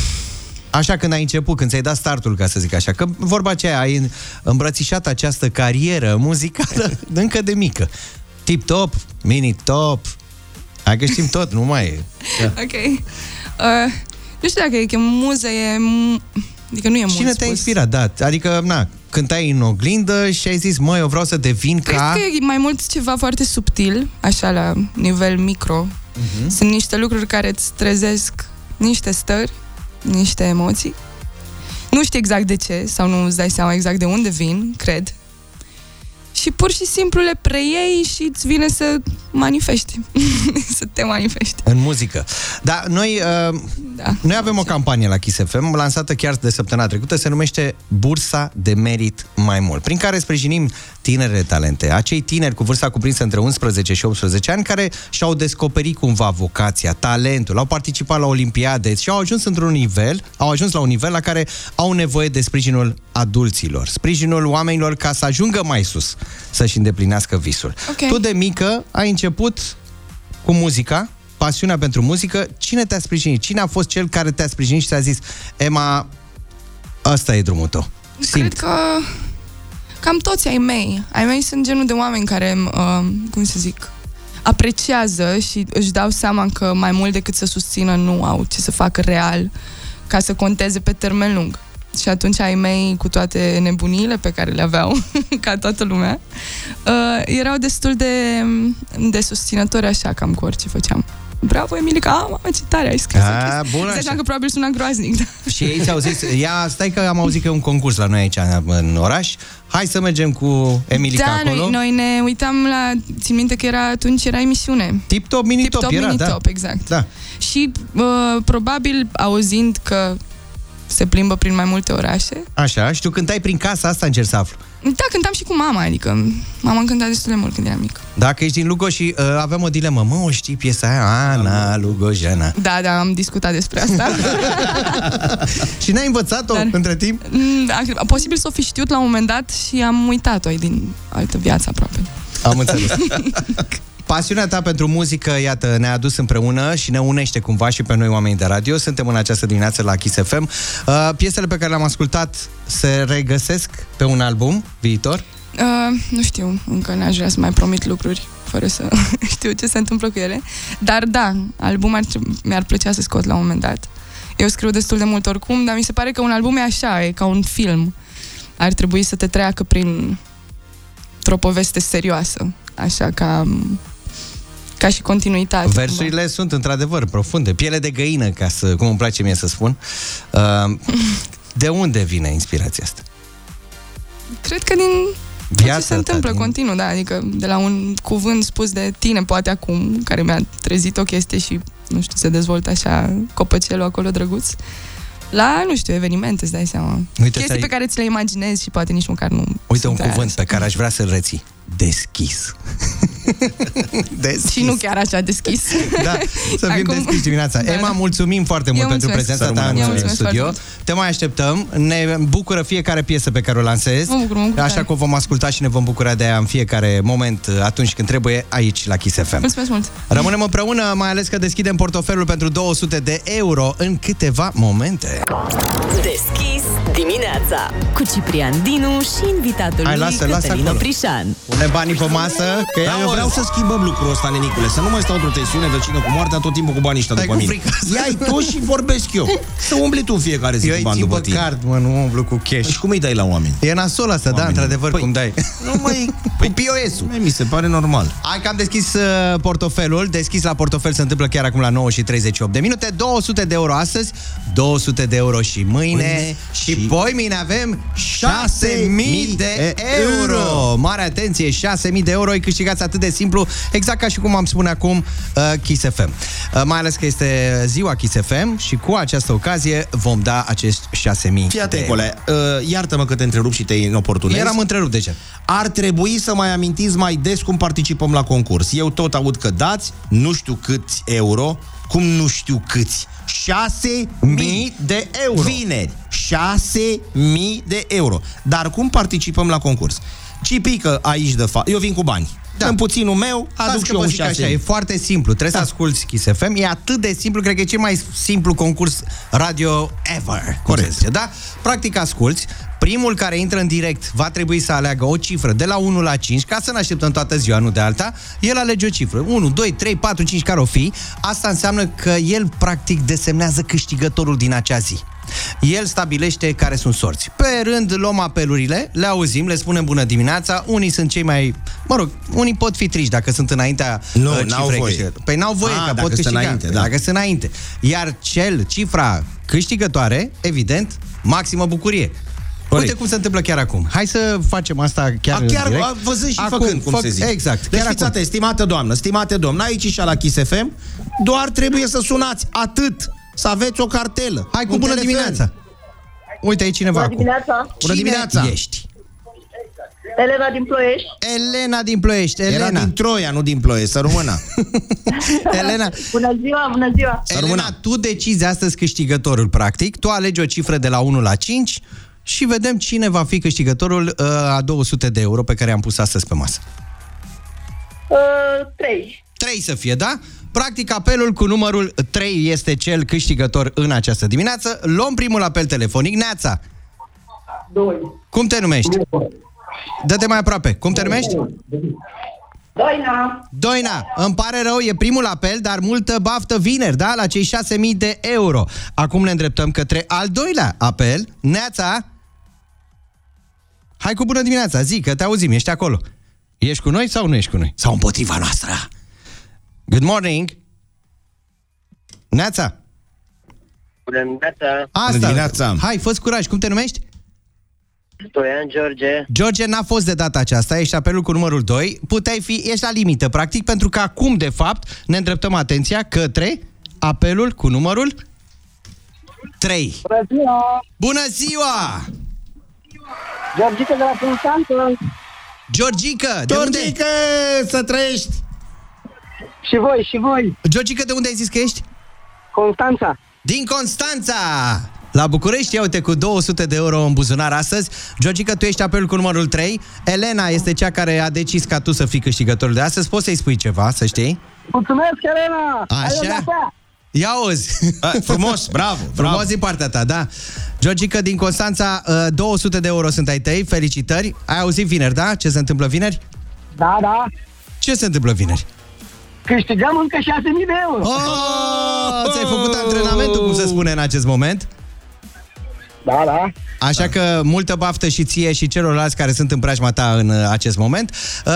Așa când ai început, când ți-ai dat startul, ca să zic așa, că vorba aceea, ai îmbrățișat această carieră muzicală încă de mică. Tip-top, mini-top, hai că știm tot, nu mai e. Da. ok. Uh, nu știu dacă e că muză e... m- Adică nu e mult Cine te-a spus. inspirat, da? Adică, na, cântai în oglindă și ai zis, măi, eu vreau să devin Cred ca... că e mai mult ceva foarte subtil, așa la nivel micro. Mhm. Sunt niște lucruri care îți trezesc niște stări, niște emoții. Nu știi exact de ce sau nu îți dai seama exact de unde vin, cred. Și pur și simplu le preiei și îți vine să manifesti. să te manifesti. În muzică. Da, noi, uh, da, noi avem o campanie la Kiss FM, lansată chiar de săptămâna trecută, se numește Bursa de Merit Mai Mult, prin care sprijinim tinerele talente, acei tineri cu vârsta cuprinsă între 11 și 18 ani, care și-au descoperit cumva vocația, talentul, au participat la olimpiade și au ajuns într-un nivel, au ajuns la un nivel la care au nevoie de sprijinul adulților, sprijinul oamenilor ca să ajungă mai sus, să-și îndeplinească visul. Ok. Tu de mică ai început cu muzica, pasiunea pentru muzică, cine te-a sprijinit? Cine a fost cel care te-a sprijinit și ți-a zis, Emma, ăsta e drumul tău? Cred că cam toți ai mei. Ai mei sunt genul de oameni care, uh, cum să zic, apreciază și își dau seama că mai mult decât să susțină nu au ce să facă real ca să conteze pe termen lung. Și atunci ai mei, cu toate nebuniile pe care le aveau, ca toată lumea, uh, erau destul de, de susținători așa, cam cu orice făceam. Bravo, Emilica, ah, mamă, ce tare ai scris. A, Îți bun, dai așa. seama că probabil sună groaznic, da. Și ei ți-au zis, ia, stai că am auzit că e un concurs la noi aici în oraș, hai să mergem cu Emilica da, acolo. noi, noi ne uitam la... Țin minte că era atunci era emisiune. Tip-top, mini-top Tip-top, era, mini-top, da. exact. Da. Și uh, probabil auzind că se plimbă prin mai multe orașe. Așa, și tu cântai prin casa asta, încerc să aflu. Da, cântam și cu mama, adică mama îmi cânta destul de mult când eram mică. Dacă ești din Lugoș și uh, avem o dilemă, mă, o știi piesa aia? Ana, Lugojana. Da, da, am discutat despre asta. și n-ai învățat-o Dar... între timp? Mm, da, Posibil să o fi știut la un moment dat și am uitat-o e din altă viață aproape. Am înțeles. Pasiunea ta pentru muzică, iată, ne-a adus împreună și ne unește cumva și pe noi oamenii de radio. Suntem în această dimineață la Kiss FM. Uh, piesele pe care le-am ascultat se regăsesc pe un album viitor? Uh, nu știu, încă n-aș vrea să mai promit lucruri fără să știu ce se întâmplă cu ele. Dar da, album ar, treb- mi-ar plăcea să scot la un moment dat. Eu scriu destul de mult oricum, dar mi se pare că un album e așa, e ca un film. Ar trebui să te treacă prin o poveste serioasă, așa ca ca și continuitate. Versurile sunt într-adevăr profunde, piele de găină, ca să, cum îmi place mie să spun. Uh, de unde vine inspirația asta? Cred că din Viața ce se întâmplă ta, din- continuu, da, adică de la un cuvânt spus de tine, poate acum, care mi-a trezit o chestie și, nu știu, se dezvoltă așa copăcelul acolo drăguț, la, nu știu, evenimente, îți dai seama. Uite, Chestii stai- pe care ți le imaginezi și poate nici măcar nu Uite un sunt aia. cuvânt pe care aș vrea să-l reții. Deschis. deschis. Și nu chiar așa deschis. Da, să fim Acum- deschiși dimineața. Da, Emma, da. mulțumim foarte mult Eu pentru mulțumesc. prezența ta Să în rămână. Eu mulțumesc studio. foarte Te mai așteptăm. Ne bucură fiecare piesă pe care o lansezi. Mă bucur, mă bucur Așa tare. că o vom asculta și ne vom bucura de ea în fiecare moment atunci când trebuie aici la Kiss FM. Mulțumesc mult. Rămânem împreună, mai ales că deschidem portofelul pentru 200 de euro în câteva momente. Deschis dimineața cu Ciprian Dinu și invitatul Hai, lui lasă, lasă Cătălin acolo. Oprișan. Pune banii pe masă, că Dar eu vreau să schimbăm lucrul ăsta, nenicule, să nu mai stau într-o tensiune vecină cu moartea tot timpul cu banii ăștia Stai după cu mine. frica asta. Ia-i tu și vorbesc eu. Să umbli tu în fiecare zi Eu cu îi bani țin după pe tine. card, mă, nu umblu cu cash. Și cum îi dai la oameni? E nasol asta, da, Oamenii. într-adevăr, Păi, cum dai. Nu mai... Păi, POS-ul. Mi se pare normal. Hai că am deschis uh, portofelul. Deschis la portofel se întâmplă chiar acum la 9 și 38 de minute. 200 de euro astăzi, 200 de euro și mâine. Mâine și, și- poi mâine avem 6000 de euro. Mare atenție, 6000 de euro. Îi câștigați atât de simplu, exact ca și cum am spune acum uh, Kiss FM. Uh, mai ales că este ziua Kiss FM și cu această ocazie vom da acești 6000 Fii de atent, euro. Cole, uh, iartă-mă că te întrerup și te inoportunez. Eram întrerupt deja. Ar trebui să mai amintiți mai des cum participăm la concurs. Eu tot aud că dați, nu știu câți euro, cum nu știu câți. 6 Mii de euro. Vineri. 6 mii de euro. Dar cum participăm la concurs? Cipică aici de fapt. Eu vin cu bani. Da. În puținul meu, aduc Stați și că eu vă un zic așa, 6 e foarte simplu. Trebuie da. să asculti Kiss FM. E atât de simplu, cred că e cel mai simplu concurs radio ever. Corect. Zice, Da? Practic asculti. Primul care intră în direct va trebui să aleagă o cifră de la 1 la 5, ca să ne așteptăm toată ziua, nu de alta. El alege o cifră. 1, 2, 3, 4, 5, care o fi. Asta înseamnă că el practic desemnează câștigătorul din acea zi. El stabilește care sunt sorți. Pe rând luăm apelurile, le auzim, le spunem bună dimineața. Unii sunt cei mai... Mă rog, unii pot fi triști dacă sunt înaintea Nu, uh, n-au cifrei voie. câștigătoare. Păi n-au voie, Ah, că dacă pot sunt câștiga. înainte, Păi da. Dacă sunt înainte. Iar cel, cifra câștigătoare, evident, maximă bucurie. Corect. Uite cum se întâmplă chiar acum. Hai să facem asta chiar A, în chiar direct. a, văzând și Acum, făcând, cum fac- se zice. Exact. Deci chiar fiți acum. atenți, stimată doamnă, stimate domn, aici și la Kiss FM, doar trebuie să sunați, atât, să aveți o cartelă. Hai cu un bună telefon. dimineața. Uite, e cineva Bună acum. dimineața! Bună Cine dimineața. ești? Elena din Ploiești. Elena din Ploiești. Elena. Era din Troia, nu din Ploiești, să rămână. Elena, Bună ziua, bună ziua! Elena, tu decizi astăzi câștigătorul, practic. Tu alegi o cifră de la 1 la 5 și vedem cine va fi câștigătorul uh, a 200 de euro pe care am pus astăzi pe masă. Uh, trei. 3 să fie, da? Practic, apelul cu numărul 3 este cel câștigător în această dimineață. Luăm primul apel telefonic. Neața, Doi. cum te numești? Dă-te mai aproape. Cum te numești? Doina. Doina, îmi pare rău, e primul apel, dar multă baftă vineri, da? La cei 6.000 de euro. Acum ne îndreptăm către al doilea apel. Neața! Hai cu bună dimineața, zi că te auzim, ești acolo. Ești cu noi sau nu ești cu noi? Sau împotriva noastră? Good morning! Neața! Bună dimineața! Asta. dimineața. Hai, fă curaj, cum te numești? Stoian George. George, n-a fost de data aceasta, ești apelul cu numărul 2. Puteai fi, ești la limită, practic, pentru că acum, de fapt, ne îndreptăm atenția către apelul cu numărul 3. Bună ziua! Bună ziua! Georgica de la Constanță. Georgica, de unde? Georgica, să trăiești! Și voi, și voi. Georgica, de unde ai zis că ești? Constanța. Din Constanța! La București, ia uite, cu 200 de euro în buzunar astăzi. Georgica, tu ești apelul cu numărul 3. Elena este cea care a decis ca tu să fii câștigătorul de astăzi. Poți să-i spui ceva, să știi? Mulțumesc, Elena! Așa? Ai o cafea. Ia auzi! A, frumos, bravo, Frumos bravo. din partea ta, da. Georgica din Constanța, uh, 200 de euro sunt ai tăi, felicitări. Ai auzit vineri, da? Ce se întâmplă vineri? Da, da. Ce se întâmplă vineri? Câștigăm încă 6.000 de euro. Oh, ți-ai făcut antrenamentul, cum se spune în acest moment. Da, da. Așa că multă baftă și ție și celorlalți care sunt în preajma ta în uh, acest moment. Uh,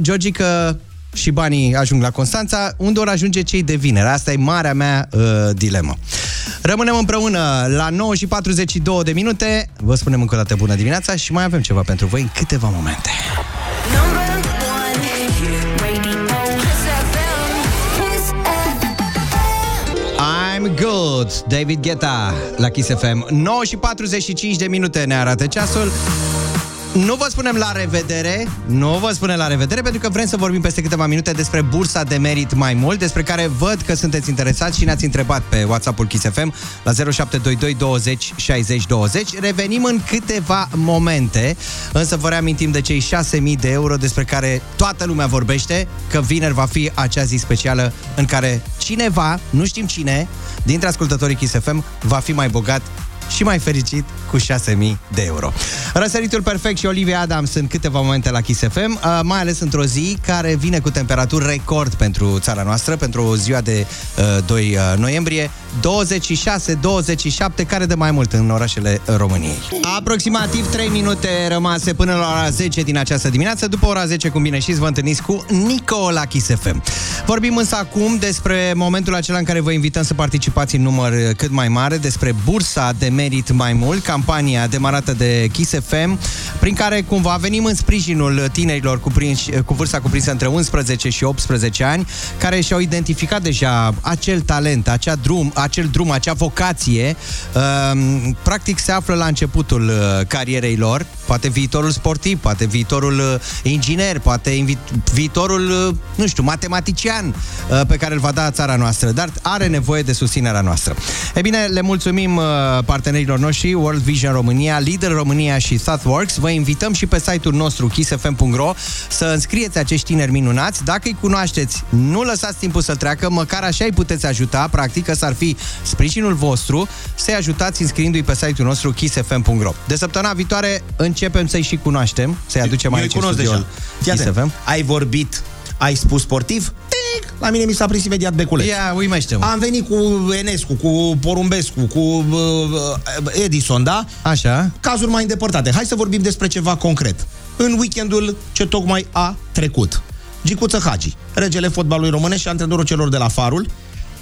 Georgica și banii ajung la Constanța, unde vor ajunge cei de vineri. Asta e marea mea uh, dilemă. Rămânem împreună la 9 și 42 de minute. Vă spunem încă o dată bună dimineața și mai avem ceva pentru voi în câteva momente. I'm good, David Guetta la Kiss FM 9 și 45 de minute ne arată ceasul Nu vă spunem la revedere, nu vă spunem la revedere, pentru că vrem să vorbim peste câteva minute despre bursa de merit mai mult, despre care văd că sunteți interesați și ne-ați întrebat pe WhatsApp-ul Kiss FM la 0722 20 60 20. Revenim în câteva momente, însă vă reamintim de cei 6000 de euro despre care toată lumea vorbește, că vineri va fi acea zi specială în care cineva, nu știm cine, dintre ascultătorii Kiss FM va fi mai bogat și mai fericit cu 6.000 de euro. Răsăritul perfect și Olivia Adams în câteva momente la Kiss FM, uh, mai ales într-o zi care vine cu temperaturi record pentru țara noastră, pentru ziua de uh, 2 uh, noiembrie, 26-27, care de mai mult în orașele României. Aproximativ 3 minute rămase până la ora 10 din această dimineață. După ora 10, cum bine știți, vă întâlniți cu Nico la Kiss FM. Vorbim însă acum despre momentul acela în care vă invităm să participați în număr cât mai mare, despre bursa de merit mai mult, campania demarată de Kiss FM, prin care cumva venim în sprijinul tinerilor cuprinși, cu vârsta cuprinsă între 11 și 18 ani, care și-au identificat deja acel talent, acea drum, acel drum, acea vocație, um, practic se află la începutul uh, carierei lor, poate viitorul sportiv, poate viitorul uh, inginer, poate invi- viitorul, uh, nu știu, matematician pe care îl va da țara noastră, dar are nevoie de susținerea noastră. E bine, le mulțumim partenerilor noștri, World Vision România, Leader România și ThoughtWorks. Vă invităm și pe site-ul nostru kissfm.ro să înscrieți acești tineri minunați. Dacă îi cunoașteți, nu lăsați timpul să treacă, măcar așa îi puteți ajuta, practic, că s-ar fi sprijinul vostru, să-i ajutați înscriindu-i pe site-ul nostru kissfm.ro. De săptămâna viitoare începem să-i și cunoaștem, să-i aducem Eu aici îi cunosc în studio deja. Fii Kiss atent. FM. Ai vorbit, ai spus sportiv, tic, la mine mi s-a prins imediat beculeț. Ia, uimește Am venit cu Enescu, cu Porumbescu, cu uh, Edison, da? Așa. Cazuri mai îndepărtate. Hai să vorbim despre ceva concret. În weekendul ce tocmai a trecut. Gicuță Hagi, regele fotbalului românesc și antrenorul celor de la Farul,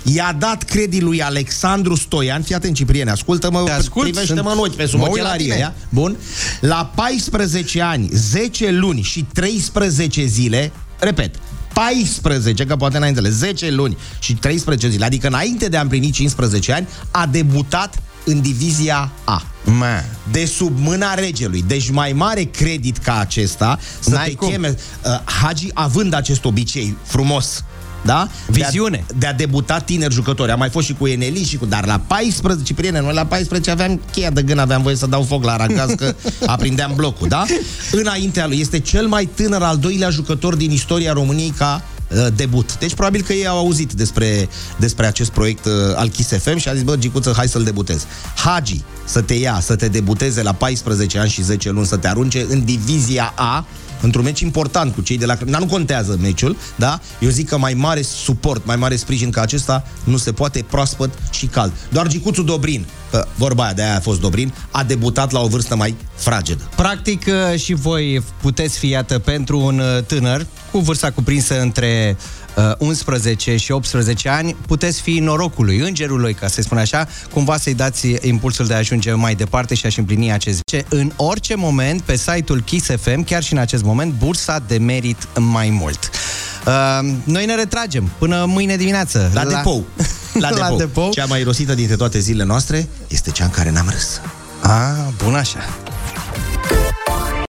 i-a dat credit lui Alexandru Stoian, fii atent Cipriene, ascultă-mă, ascult, privește-mă sunt- în ochi pe sub mă uit la ochelarie, tine. ia? Bun. La 14 ani, 10 luni și 13 zile, repet, 14, că poate n-ai înțeles, 10 luni și 13 zile, adică înainte de a împlini 15 ani, a debutat în divizia A. Ma. De sub mâna regelui. Deci mai mare credit ca acesta să N-ai te cum. cheme uh, Hagi având acest obicei frumos da? Viziune. De a, de a debuta tineri jucători. Am mai fost și cu Eneli și cu... Dar la 14, prieteni, noi la 14 aveam cheia de gân, aveam voie să dau foc la aragaz, că aprindeam blocul, da? Înaintea lui. Este cel mai tânăr, al doilea jucător din istoria României ca uh, debut. Deci probabil că ei au auzit despre, despre acest proiect uh, al Kiss FM și a zis, bă, Gicuță, hai să-l debutez. Hagi să te ia, să te debuteze la 14 ani și 10 luni, să te arunce în divizia A, într-un meci important cu cei de la... Dar nu contează meciul, da? Eu zic că mai mare suport, mai mare sprijin ca acesta nu se poate proaspăt și cald. Doar Gicuțu Dobrin, că vorba aia de aia a fost Dobrin, a debutat la o vârstă mai fragedă. Practic uh, și voi puteți fi, iată, pentru un uh, tânăr cu vârsta cuprinsă între uh, 11 și 18 ani, puteți fi norocului, îngerului, ca să spun așa, cumva să-i dați impulsul de a ajunge mai departe și a-și împlini acest ce în orice moment pe site-ul Kiss FM, chiar și în acest moment, bursa de merit mai mult. Uh, noi ne retragem până mâine dimineață. La, la... depou. La, La depou. depou. Cea mai rosită dintre toate zilele noastre este cea în care n-am râs. Ah, bun așa.